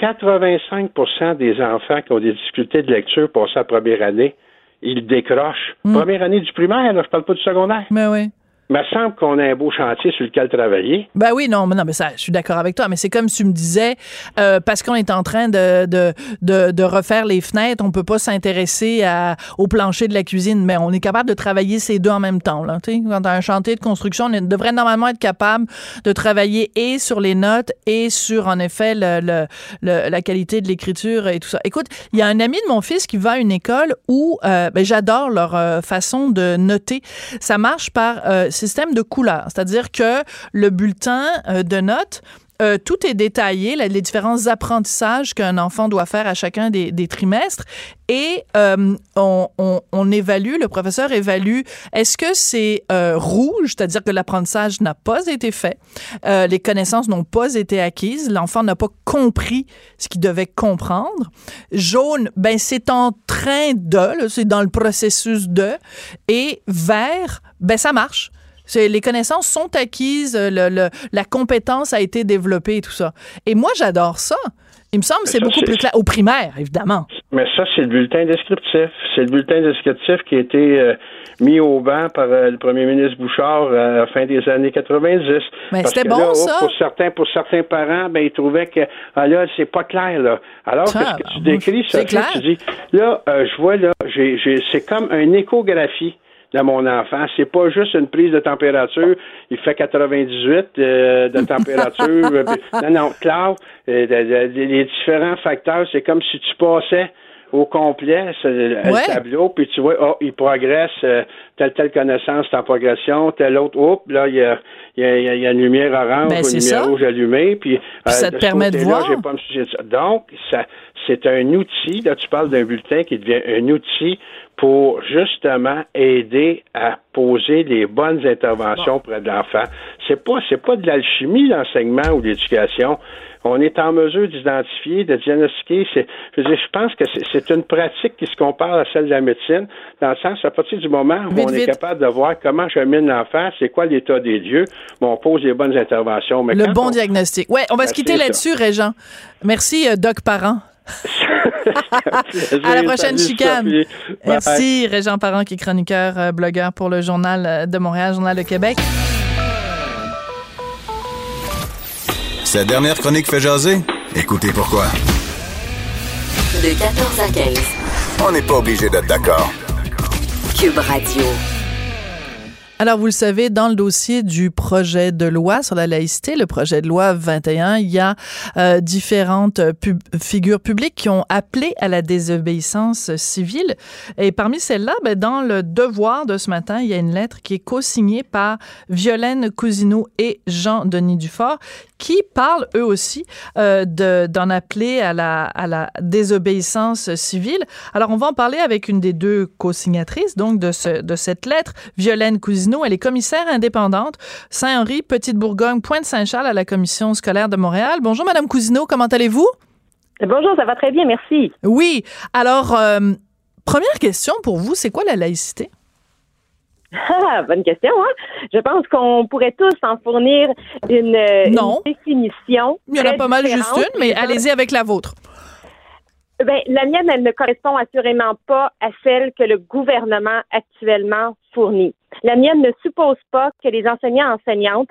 85% des enfants qui ont des difficultés de lecture passent la première année, ils décrochent. Mm. Première année du primaire, là, je parle pas du secondaire. Mais oui. Il me semble qu'on a un beau chantier sur lequel travailler. Ben oui, non, mais non, mais ça, je suis d'accord avec toi. Mais c'est comme tu me disais, euh, parce qu'on est en train de, de, de, refaire les fenêtres, on peut pas s'intéresser au plancher de la cuisine, mais on est capable de travailler ces deux en même temps. Là, quand t'as un chantier de construction, on devrait normalement être capable de travailler et sur les notes et sur, en effet, le, le- la qualité de l'écriture et tout ça. Écoute, il y a un ami de mon fils qui va à une école où euh, ben, j'adore leur euh, façon de noter. Ça marche par système de couleurs, c'est-à-dire que le bulletin euh, de notes euh, tout est détaillé, les différents apprentissages qu'un enfant doit faire à chacun des, trimestres. Et euh, on, évalue, le professeur évalue, est-ce que c'est rouge, c'est-à-dire que l'apprentissage n'a pas été fait, les connaissances n'ont pas été acquises, l'enfant n'a pas compris ce qu'il devait comprendre. Jaune, ben c'est en train de, c'est dans le processus de. Et vert, ben ça marche. Les connaissances sont acquises, euh, le- le- la compétence a été développée et tout ça. Et moi, j'adore ça. Il me semble que c'est beaucoup plus clair. Au primaire, évidemment. Mais ça, c'est le bulletin descriptif. C'est le bulletin descriptif qui a été euh, mis au banc par euh, le premier ministre Bouchard euh, à la fin des années 90. Mais c'était bon, là, oh, ça. Pour certains, pour certains parents, ben, ils trouvaient que ah, là, c'est pas clair. Là. Alors que ce que tu décris, ça clair. tu dis, là, euh, je vois, là, j'ai, c'est comme une échographie de mon enfant. C'est pas juste une prise de température. Il fait 98 euh, de température. Non, non, clair. euh, les différents facteurs, c'est comme si tu passais au complet c'est le, tableau, puis tu vois, oh, il progresse, euh, telle, telle connaissance est en progression, telle autre, oups, là, il y a, il y a, il y a une lumière orange Ben, ou une lumière ça. rouge allumée, puis, euh, ça te permet de voir. pas me de ça. Donc, ça, c'est un outil, là, tu parles d'un bulletin qui devient un outil pour justement aider à poser les bonnes interventions près de l'enfant. C'est pas, c'est pas de l'alchimie, l'enseignement ou l'éducation. On est en mesure d'identifier, de diagnostiquer. C'est, je veux dire, je pense que c'est, une pratique qui se compare à celle de la médecine, dans le sens, à partir du moment où Vite, on est vite. capable de voir comment je mène l'enfant, c'est quoi l'état des lieux, bon, on pose les bonnes interventions. Mais Le bon on- diagnostic. Ouais, on va Ben, se quitter c'est ça. là-dessus, Régent. Merci, euh, Doc Parent. À la prochaine chicane. Merci, Régent Parent, qui est chroniqueur, euh, blogueur pour le Journal euh, de Montréal, Journal de Québec. Sa dernière chronique fait jaser? Écoutez pourquoi. De 14 à 15. On n'est pas obligé d'être d'accord. Cube Radio. Alors, vous le savez, dans le dossier du projet de loi sur la laïcité, le projet de loi 21, il y a euh, différentes figures publiques qui ont appelé à la désobéissance civile. Et parmi celles-là, ben, dans le devoir de ce matin, il y a une lettre qui est co-signée par Violaine Cousineau et Jean-Denis Dufort qui parlent eux aussi euh, de- d'en appeler à la, désobéissance civile. Alors, on va en parler avec une des deux co-signatrices, donc, de cette lettre, Violaine Cousineau. Elle est commissaire indépendante Saint-Henri, Petite-Bourgogne, Pointe-Saint-Charles à la Commission scolaire de Montréal. Bonjour, Madame Cousineau, comment allez-vous? Bonjour, ça va très bien, merci. Oui. Alors, euh, première question pour vous, c'est quoi la laïcité? Ah, bonne question, hein? Je pense qu'on pourrait tous en fournir une, Non. une définition. Il y en a pas mal juste une, mais allez-y avec la vôtre. Ben, la mienne, elle ne correspond assurément pas à celle que le gouvernement actuellement fournit. La mienne ne suppose pas que les enseignants enseignantes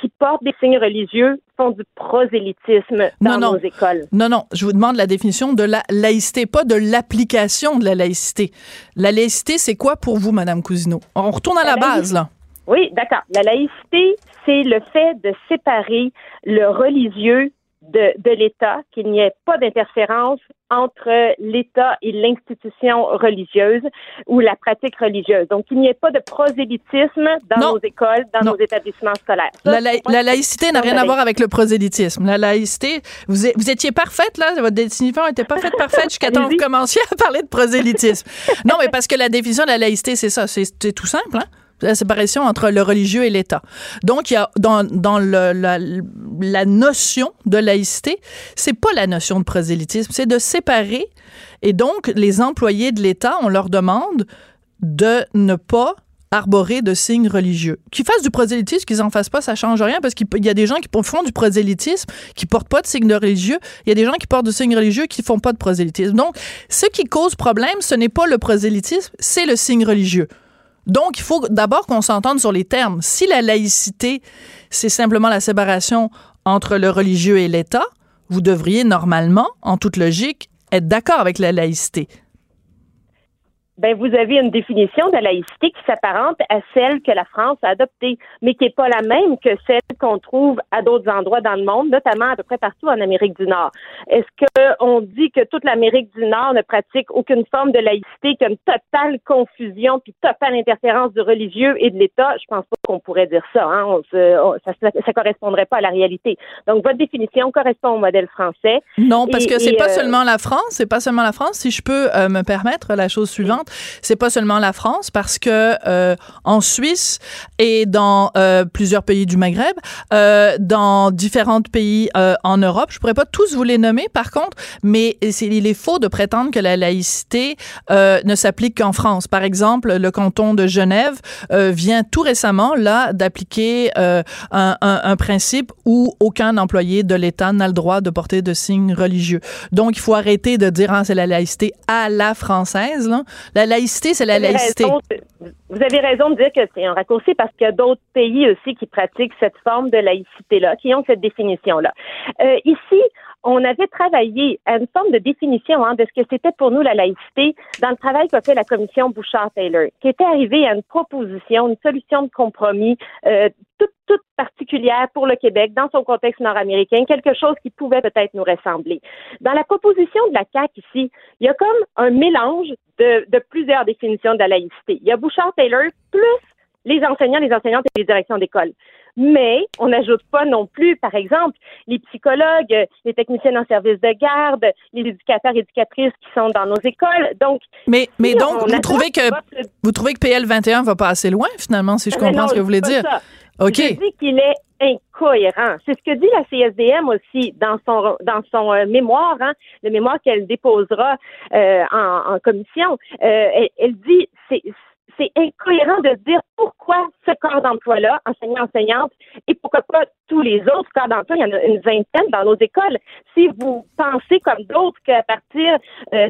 qui portent des signes religieux font du prosélytisme dans non, nos écoles. Non, non, je vous demande la définition de la laïcité, pas de l'application de la laïcité. La laïcité, c'est quoi pour vous, Madame Cousineau? On retourne à la, base, là. Oui, d'accord. La laïcité, c'est le fait de séparer le religieux de, de l'État, qu'il n'y ait pas d'interférence entre l'État et l'institution religieuse ou la pratique religieuse. Donc, qu'il n'y ait pas de prosélytisme dans nos écoles, dans nos établissements scolaires. la, la, laïcité n'a rien à voir avec le prosélytisme. La laïcité, vous, vous étiez parfaite, là, votre définition était pas faite parfaite jusqu'à temps que vous commenciez à parler de prosélytisme. non, mais parce que la définition de la laïcité, c'est ça, c'est tout simple, hein? La séparation entre le religieux et l'État. Donc, il y a dans, la, la, notion de laïcité, c'est pas la notion de prosélytisme, c'est de séparer. Et donc, les employés de l'État, on leur demande de ne pas arborer de signes religieux. Qu'ils fassent du prosélytisme, qu'ils en fassent pas, ça change rien parce qu'il y a des gens qui font du prosélytisme qui portent pas de signes religieux. Il y a des gens qui portent de signes religieux qui font pas de prosélytisme. Donc, ce qui cause problème, ce n'est pas le prosélytisme, c'est le signe religieux. Donc, il faut d'abord qu'on s'entende sur les termes. Si la laïcité, c'est simplement la séparation entre le religieux et l'État, vous devriez normalement, en toute logique, être d'accord avec la laïcité ben vous avez une définition de la laïcité qui s'apparente à celle que la France a adoptée, mais qui n'est pas la même que celle qu'on trouve à d'autres endroits dans le monde, notamment à peu près partout en Amérique du Nord. Est-ce qu'on dit que toute l'Amérique du Nord ne pratique aucune forme de laïcité, qu'une totale confusion puis totale interférence du religieux et de l'État? Je pense pas qu'on pourrait dire ça. Hein? ça, ça, correspondrait pas à la réalité. Donc votre définition correspond au modèle français. Non, parce que c'est pas euh, seulement la France, c'est pas seulement la France. Si je peux euh, me permettre la chose suivante, c'est pas seulement la France parce que euh, en Suisse et dans euh, plusieurs pays du Maghreb, euh, dans différents pays en Europe, je pourrais pas tous vous les nommer par contre, mais il est faux de prétendre que la laïcité ne s'applique qu'en France. Par exemple, le canton de Genève vient tout récemment là d'appliquer un, principe où aucun employé de l'État n'a le droit de porter de signes religieux. Donc il faut arrêter de dire ah, c'est la laïcité à la française. Là. La laïcité, c'est la laïcité. Vous avez raison de dire que c'est un raccourci parce qu'il y a d'autres pays aussi qui pratiquent cette forme de laïcité-là, qui ont cette définition-là. Euh, ici, on avait travaillé à une forme de définition hein, de ce que c'était pour nous la laïcité dans le travail qu'a fait la commission Bouchard-Taylor, qui était arrivée à une proposition, une solution de compromis euh, toute, toute particulière pour le Québec dans son contexte nord-américain, quelque chose qui pouvait peut-être nous ressembler. Dans la proposition de la CAQ ici, il y a comme un mélange de, de plusieurs définitions de la laïcité. Il y a Plus les enseignants, les enseignantes et les directions d'école mais on n'ajoute pas non plus, par exemple, les psychologues, les techniciens en service de garde, les éducateurs et éducatrices qui sont dans nos écoles. Donc, mais, mais donc, vous trouvez que vous trouvez que PL 21 va pas assez loin finalement, si je comprends ce que vous voulez dire? Ok. Je dis qu'il est incohérent. C'est ce que dit la CSDM aussi dans son dans son euh, mémoire, hein, le mémoire qu'elle déposera euh, en, commission. Euh, elle, elle, dit c'est c'est incohérent de dire pourquoi ce corps d'emploi-là, enseignant-enseignante, et pourquoi pas tous les autres corps d'emploi, il y en a une vingtaine dans nos écoles. Si vous pensez comme d'autres qu'à partir euh,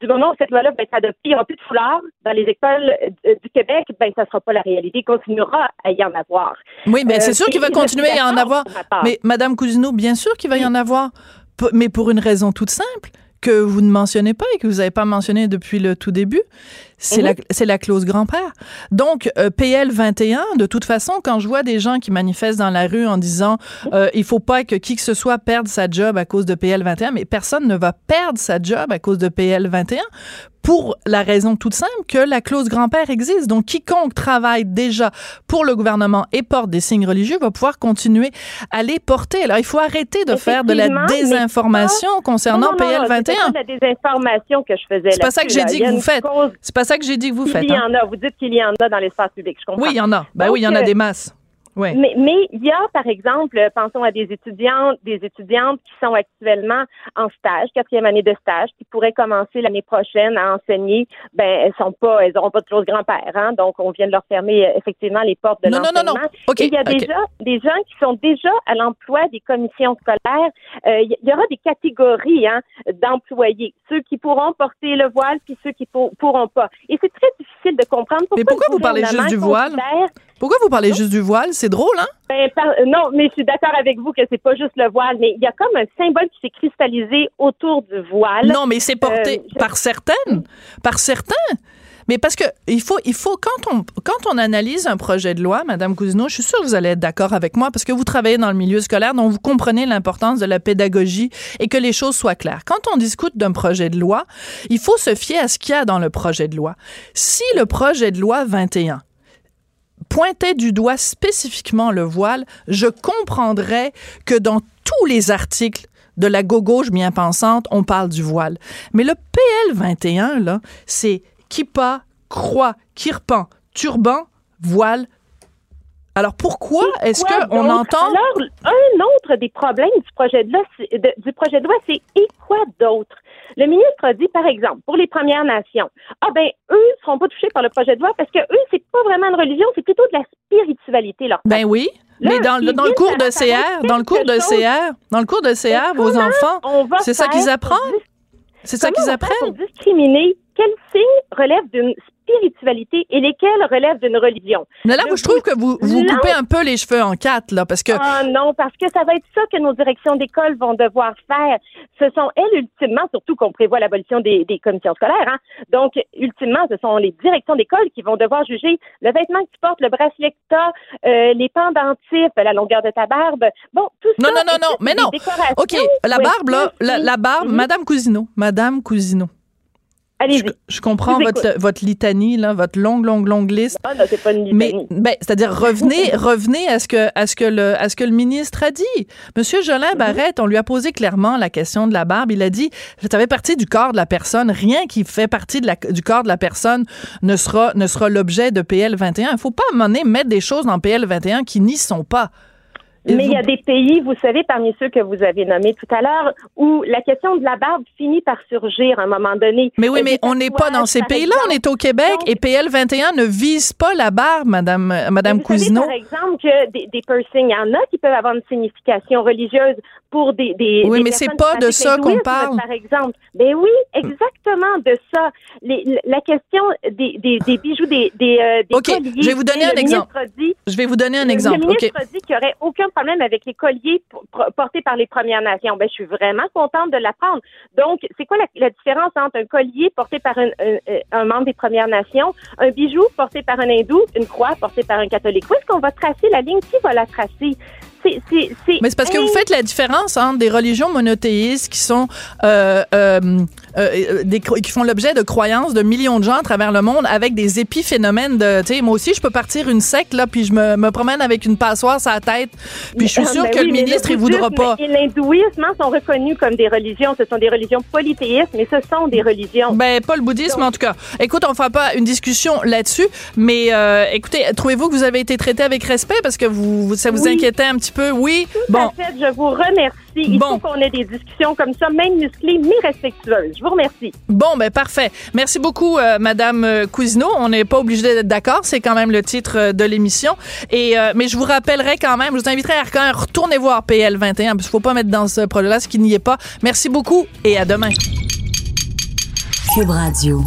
du moment où cette loi-là va être adoptée, il n'y aura plus de foulard dans les écoles euh, du Québec, ben ça ne sera pas la réalité. Il continuera à y en avoir. Oui, mais c'est euh, sûr qu'il va continuer à y en avoir. Mais Madame Cousineau, bien sûr qu'il va y en avoir, mais pour une raison toute simple que vous ne mentionnez pas et que vous n'avez pas mentionné depuis le tout début, c'est la, c'est la clause grand-père. Donc, euh, PL 21, de toute façon, quand je vois des gens qui manifestent dans la rue en disant euh, il faut pas que qui que ce soit perde sa job à cause de PL 21, mais personne ne va perdre sa job à cause de PL 21 pour la raison toute simple que la clause grand-père existe. Donc, quiconque travaille déjà pour le gouvernement et porte des signes religieux va pouvoir continuer à les porter. Alors, il faut arrêter de faire de la désinformation concernant PL 21. C'est pas de la désinformation que je faisais. C'est pas ça que j'ai dit que vous faites. C'est pas ça que j'ai dit que vous faites. Il y en hein. a. Vous dites qu'il y en a dans l'espace public. Je comprends. Oui, il y en a. Ben oui, il y en a des masses. Ouais. Mais, mais il y a, par exemple, euh, pensons à des étudiantes, des étudiantes qui sont actuellement en stage, quatrième année de stage, qui pourraient commencer l'année prochaine à enseigner. Ben, elles sont pas, elles n'auront pas toujours de grand-père, hein, donc on vient de leur fermer euh, effectivement les portes de Non, non, non, l'enseignement. non. Et il y a déjà des gens qui sont déjà à l'emploi des commissions scolaires. Euh, il y aura des catégories hein, d'employés, ceux qui pourront porter le voile, puis ceux qui pour- pourront pas. Et c'est très difficile de comprendre pourquoi. Mais pourquoi vous parlez juste du voile? Pourquoi vous parlez juste du voile? C'est drôle, hein? ben, par- non, mais je suis d'accord avec vous que c'est pas juste le voile, mais il y a comme un symbole qui s'est cristallisé autour du voile. Non, mais c'est porté Euh, je- par certaines, par certains. Mais parce que il faut, il faut quand on quand on analyse un projet de loi, Madame Cousineau, je suis sûre que vous allez être d'accord avec moi parce que vous travaillez dans le milieu scolaire, donc vous comprenez l'importance de la pédagogie et que les choses soient claires. Quand on discute d'un projet de loi, il faut se fier à ce qu'il y a dans le projet de loi. Si le projet de loi 21 pointait du doigt spécifiquement le voile, je comprendrais que dans tous les articles de la gauche bien pensante, on parle du voile. Mais le PL 21, là, c'est kippa, croix, kirpan, turban, voile. Alors pourquoi est-ce qu'on entend... Alors, un autre des problèmes du projet de loi, de- du projet de loi, c'est et quoi d'autre? Le ministre a dit, par exemple, pour les Premières Nations, ah ben, eux ne seront pas touchés par le projet de loi parce que eux, c'est pas vraiment une religion, c'est plutôt de la spiritualité, leur Ben oui, Là, mais dans, le- dans cours de CR, dans le cours de. CR, dans le cours de CR, vos enfants, c'est ça qu'ils apprennent? C'est ça qu'ils apprennent? Pour discriminer? Quels signes relèvent d'une spiritualité et lesquels relèvent d'une religion. Mais là, Je vous, je trouve que vous, vous coupez un peu les cheveux en quatre, là, parce que... Ah non, parce que ça va être ça que nos directions d'école vont devoir faire. Ce sont elles, ultimement, surtout qu'on prévoit l'abolition des, des commissions scolaires. Hein. Donc, ultimement, ce sont les directions d'école qui vont devoir juger le vêtement que tu portes, le bracelet que tu as, euh, les pendentifs, la longueur de ta barbe. Bon, tout Non, ça. non, non, non, mais non. OK, la barbe, là, la barbe, Mhm. Madame Cousineau, Madame Cousineau. Je, je comprends votre, votre litanie, là, votre longue, longue, longue liste. Ah non, c'est pas une Mais, litanie. ben, c'est-à-dire, revenez, revenez à ce que, à ce que le, à ce que le ministre a dit. Monsieur Mhm. Jolin Barrette, on lui a posé clairement la question de la barbe. Il a dit, ça fait partie du corps de la personne. Rien qui fait partie de la, du corps de la personne ne sera, ne sera l'objet de PL 21. Il faut pas, à un moment donné, mettre des choses dans PL 21 qui n'y sont pas. Et Mais il vous- y a des pays, vous savez, parmi ceux que vous avez nommés tout à l'heure, où la question de la barbe finit par surgir à un moment donné. Mais oui, mais on n'est pas dans ces pays-là. On est au Québec Donc- et PL 21 ne vise pas la barbe, Madame, Madame Vous savez, Cousineau. par exemple, que des, des piercings, il y en a qui peuvent avoir une signification religieuse pour des. des Oui, des mais c'est pas de ça qu'on parle. Par exemple. Ben oui, exactement de ça. Les- la question des, des, des bijoux, des, des, euh, des colliers. je vais vous donner un exemple. dit- Je vais vous donner un le- exemple. Le ministre a dit qu'il n'y aurait aucun problème avec les colliers portés par les Premières Nations. Ben, je suis vraiment contente de l'apprendre. Donc, c'est quoi la, la différence entre un collier porté par un, un- un membre des Premières Nations, un bijou porté par un hindou, une croix portée par un catholique? Où est-ce qu'on va tracer la ligne? Qui va la tracer? C'est, c'est, c'est Mais c'est parce que vous faites la différence entre des religions monothéistes qui sont euh, euh, euh, des, cro- qui font l'objet de croyances de millions de gens à travers le monde avec des épiphénomènes de tu sais moi aussi je peux partir une secte là puis je me, me promène avec une passoire sur la tête puis je suis sûre Ben que oui, le ministre il voudra pas Et l'hindouisme hein, sont reconnus comme des religions. Ce sont des religions polythéistes, mais ce sont des religions. Ben, pas le bouddhisme, en tout cas. Écoute, on ne fera pas une discussion là-dessus, mais euh, écoutez, trouvez-vous que vous avez été traité avec respect? Parce que vous, vous- ça vous Oui. inquiétait un petit peu? Oui? Tout Bon. à fait, je vous remercie. Il Bon. faut qu'on ait des discussions comme ça, même musclées, mais respectueuses. Je vous remercie. Bon, ben parfait. Merci beaucoup, euh, Madame euh, Cousineau. On n'est pas obligé d'être d'accord, c'est quand même le titre euh, de l'émission. Et euh, mais je vous rappellerai quand même, je vous inviterai à quand même retourner voir PL 21 parce qu'il faut pas mettre dans ce projet-là ce qui n'y est pas. Merci beaucoup et à demain. Cube Radio.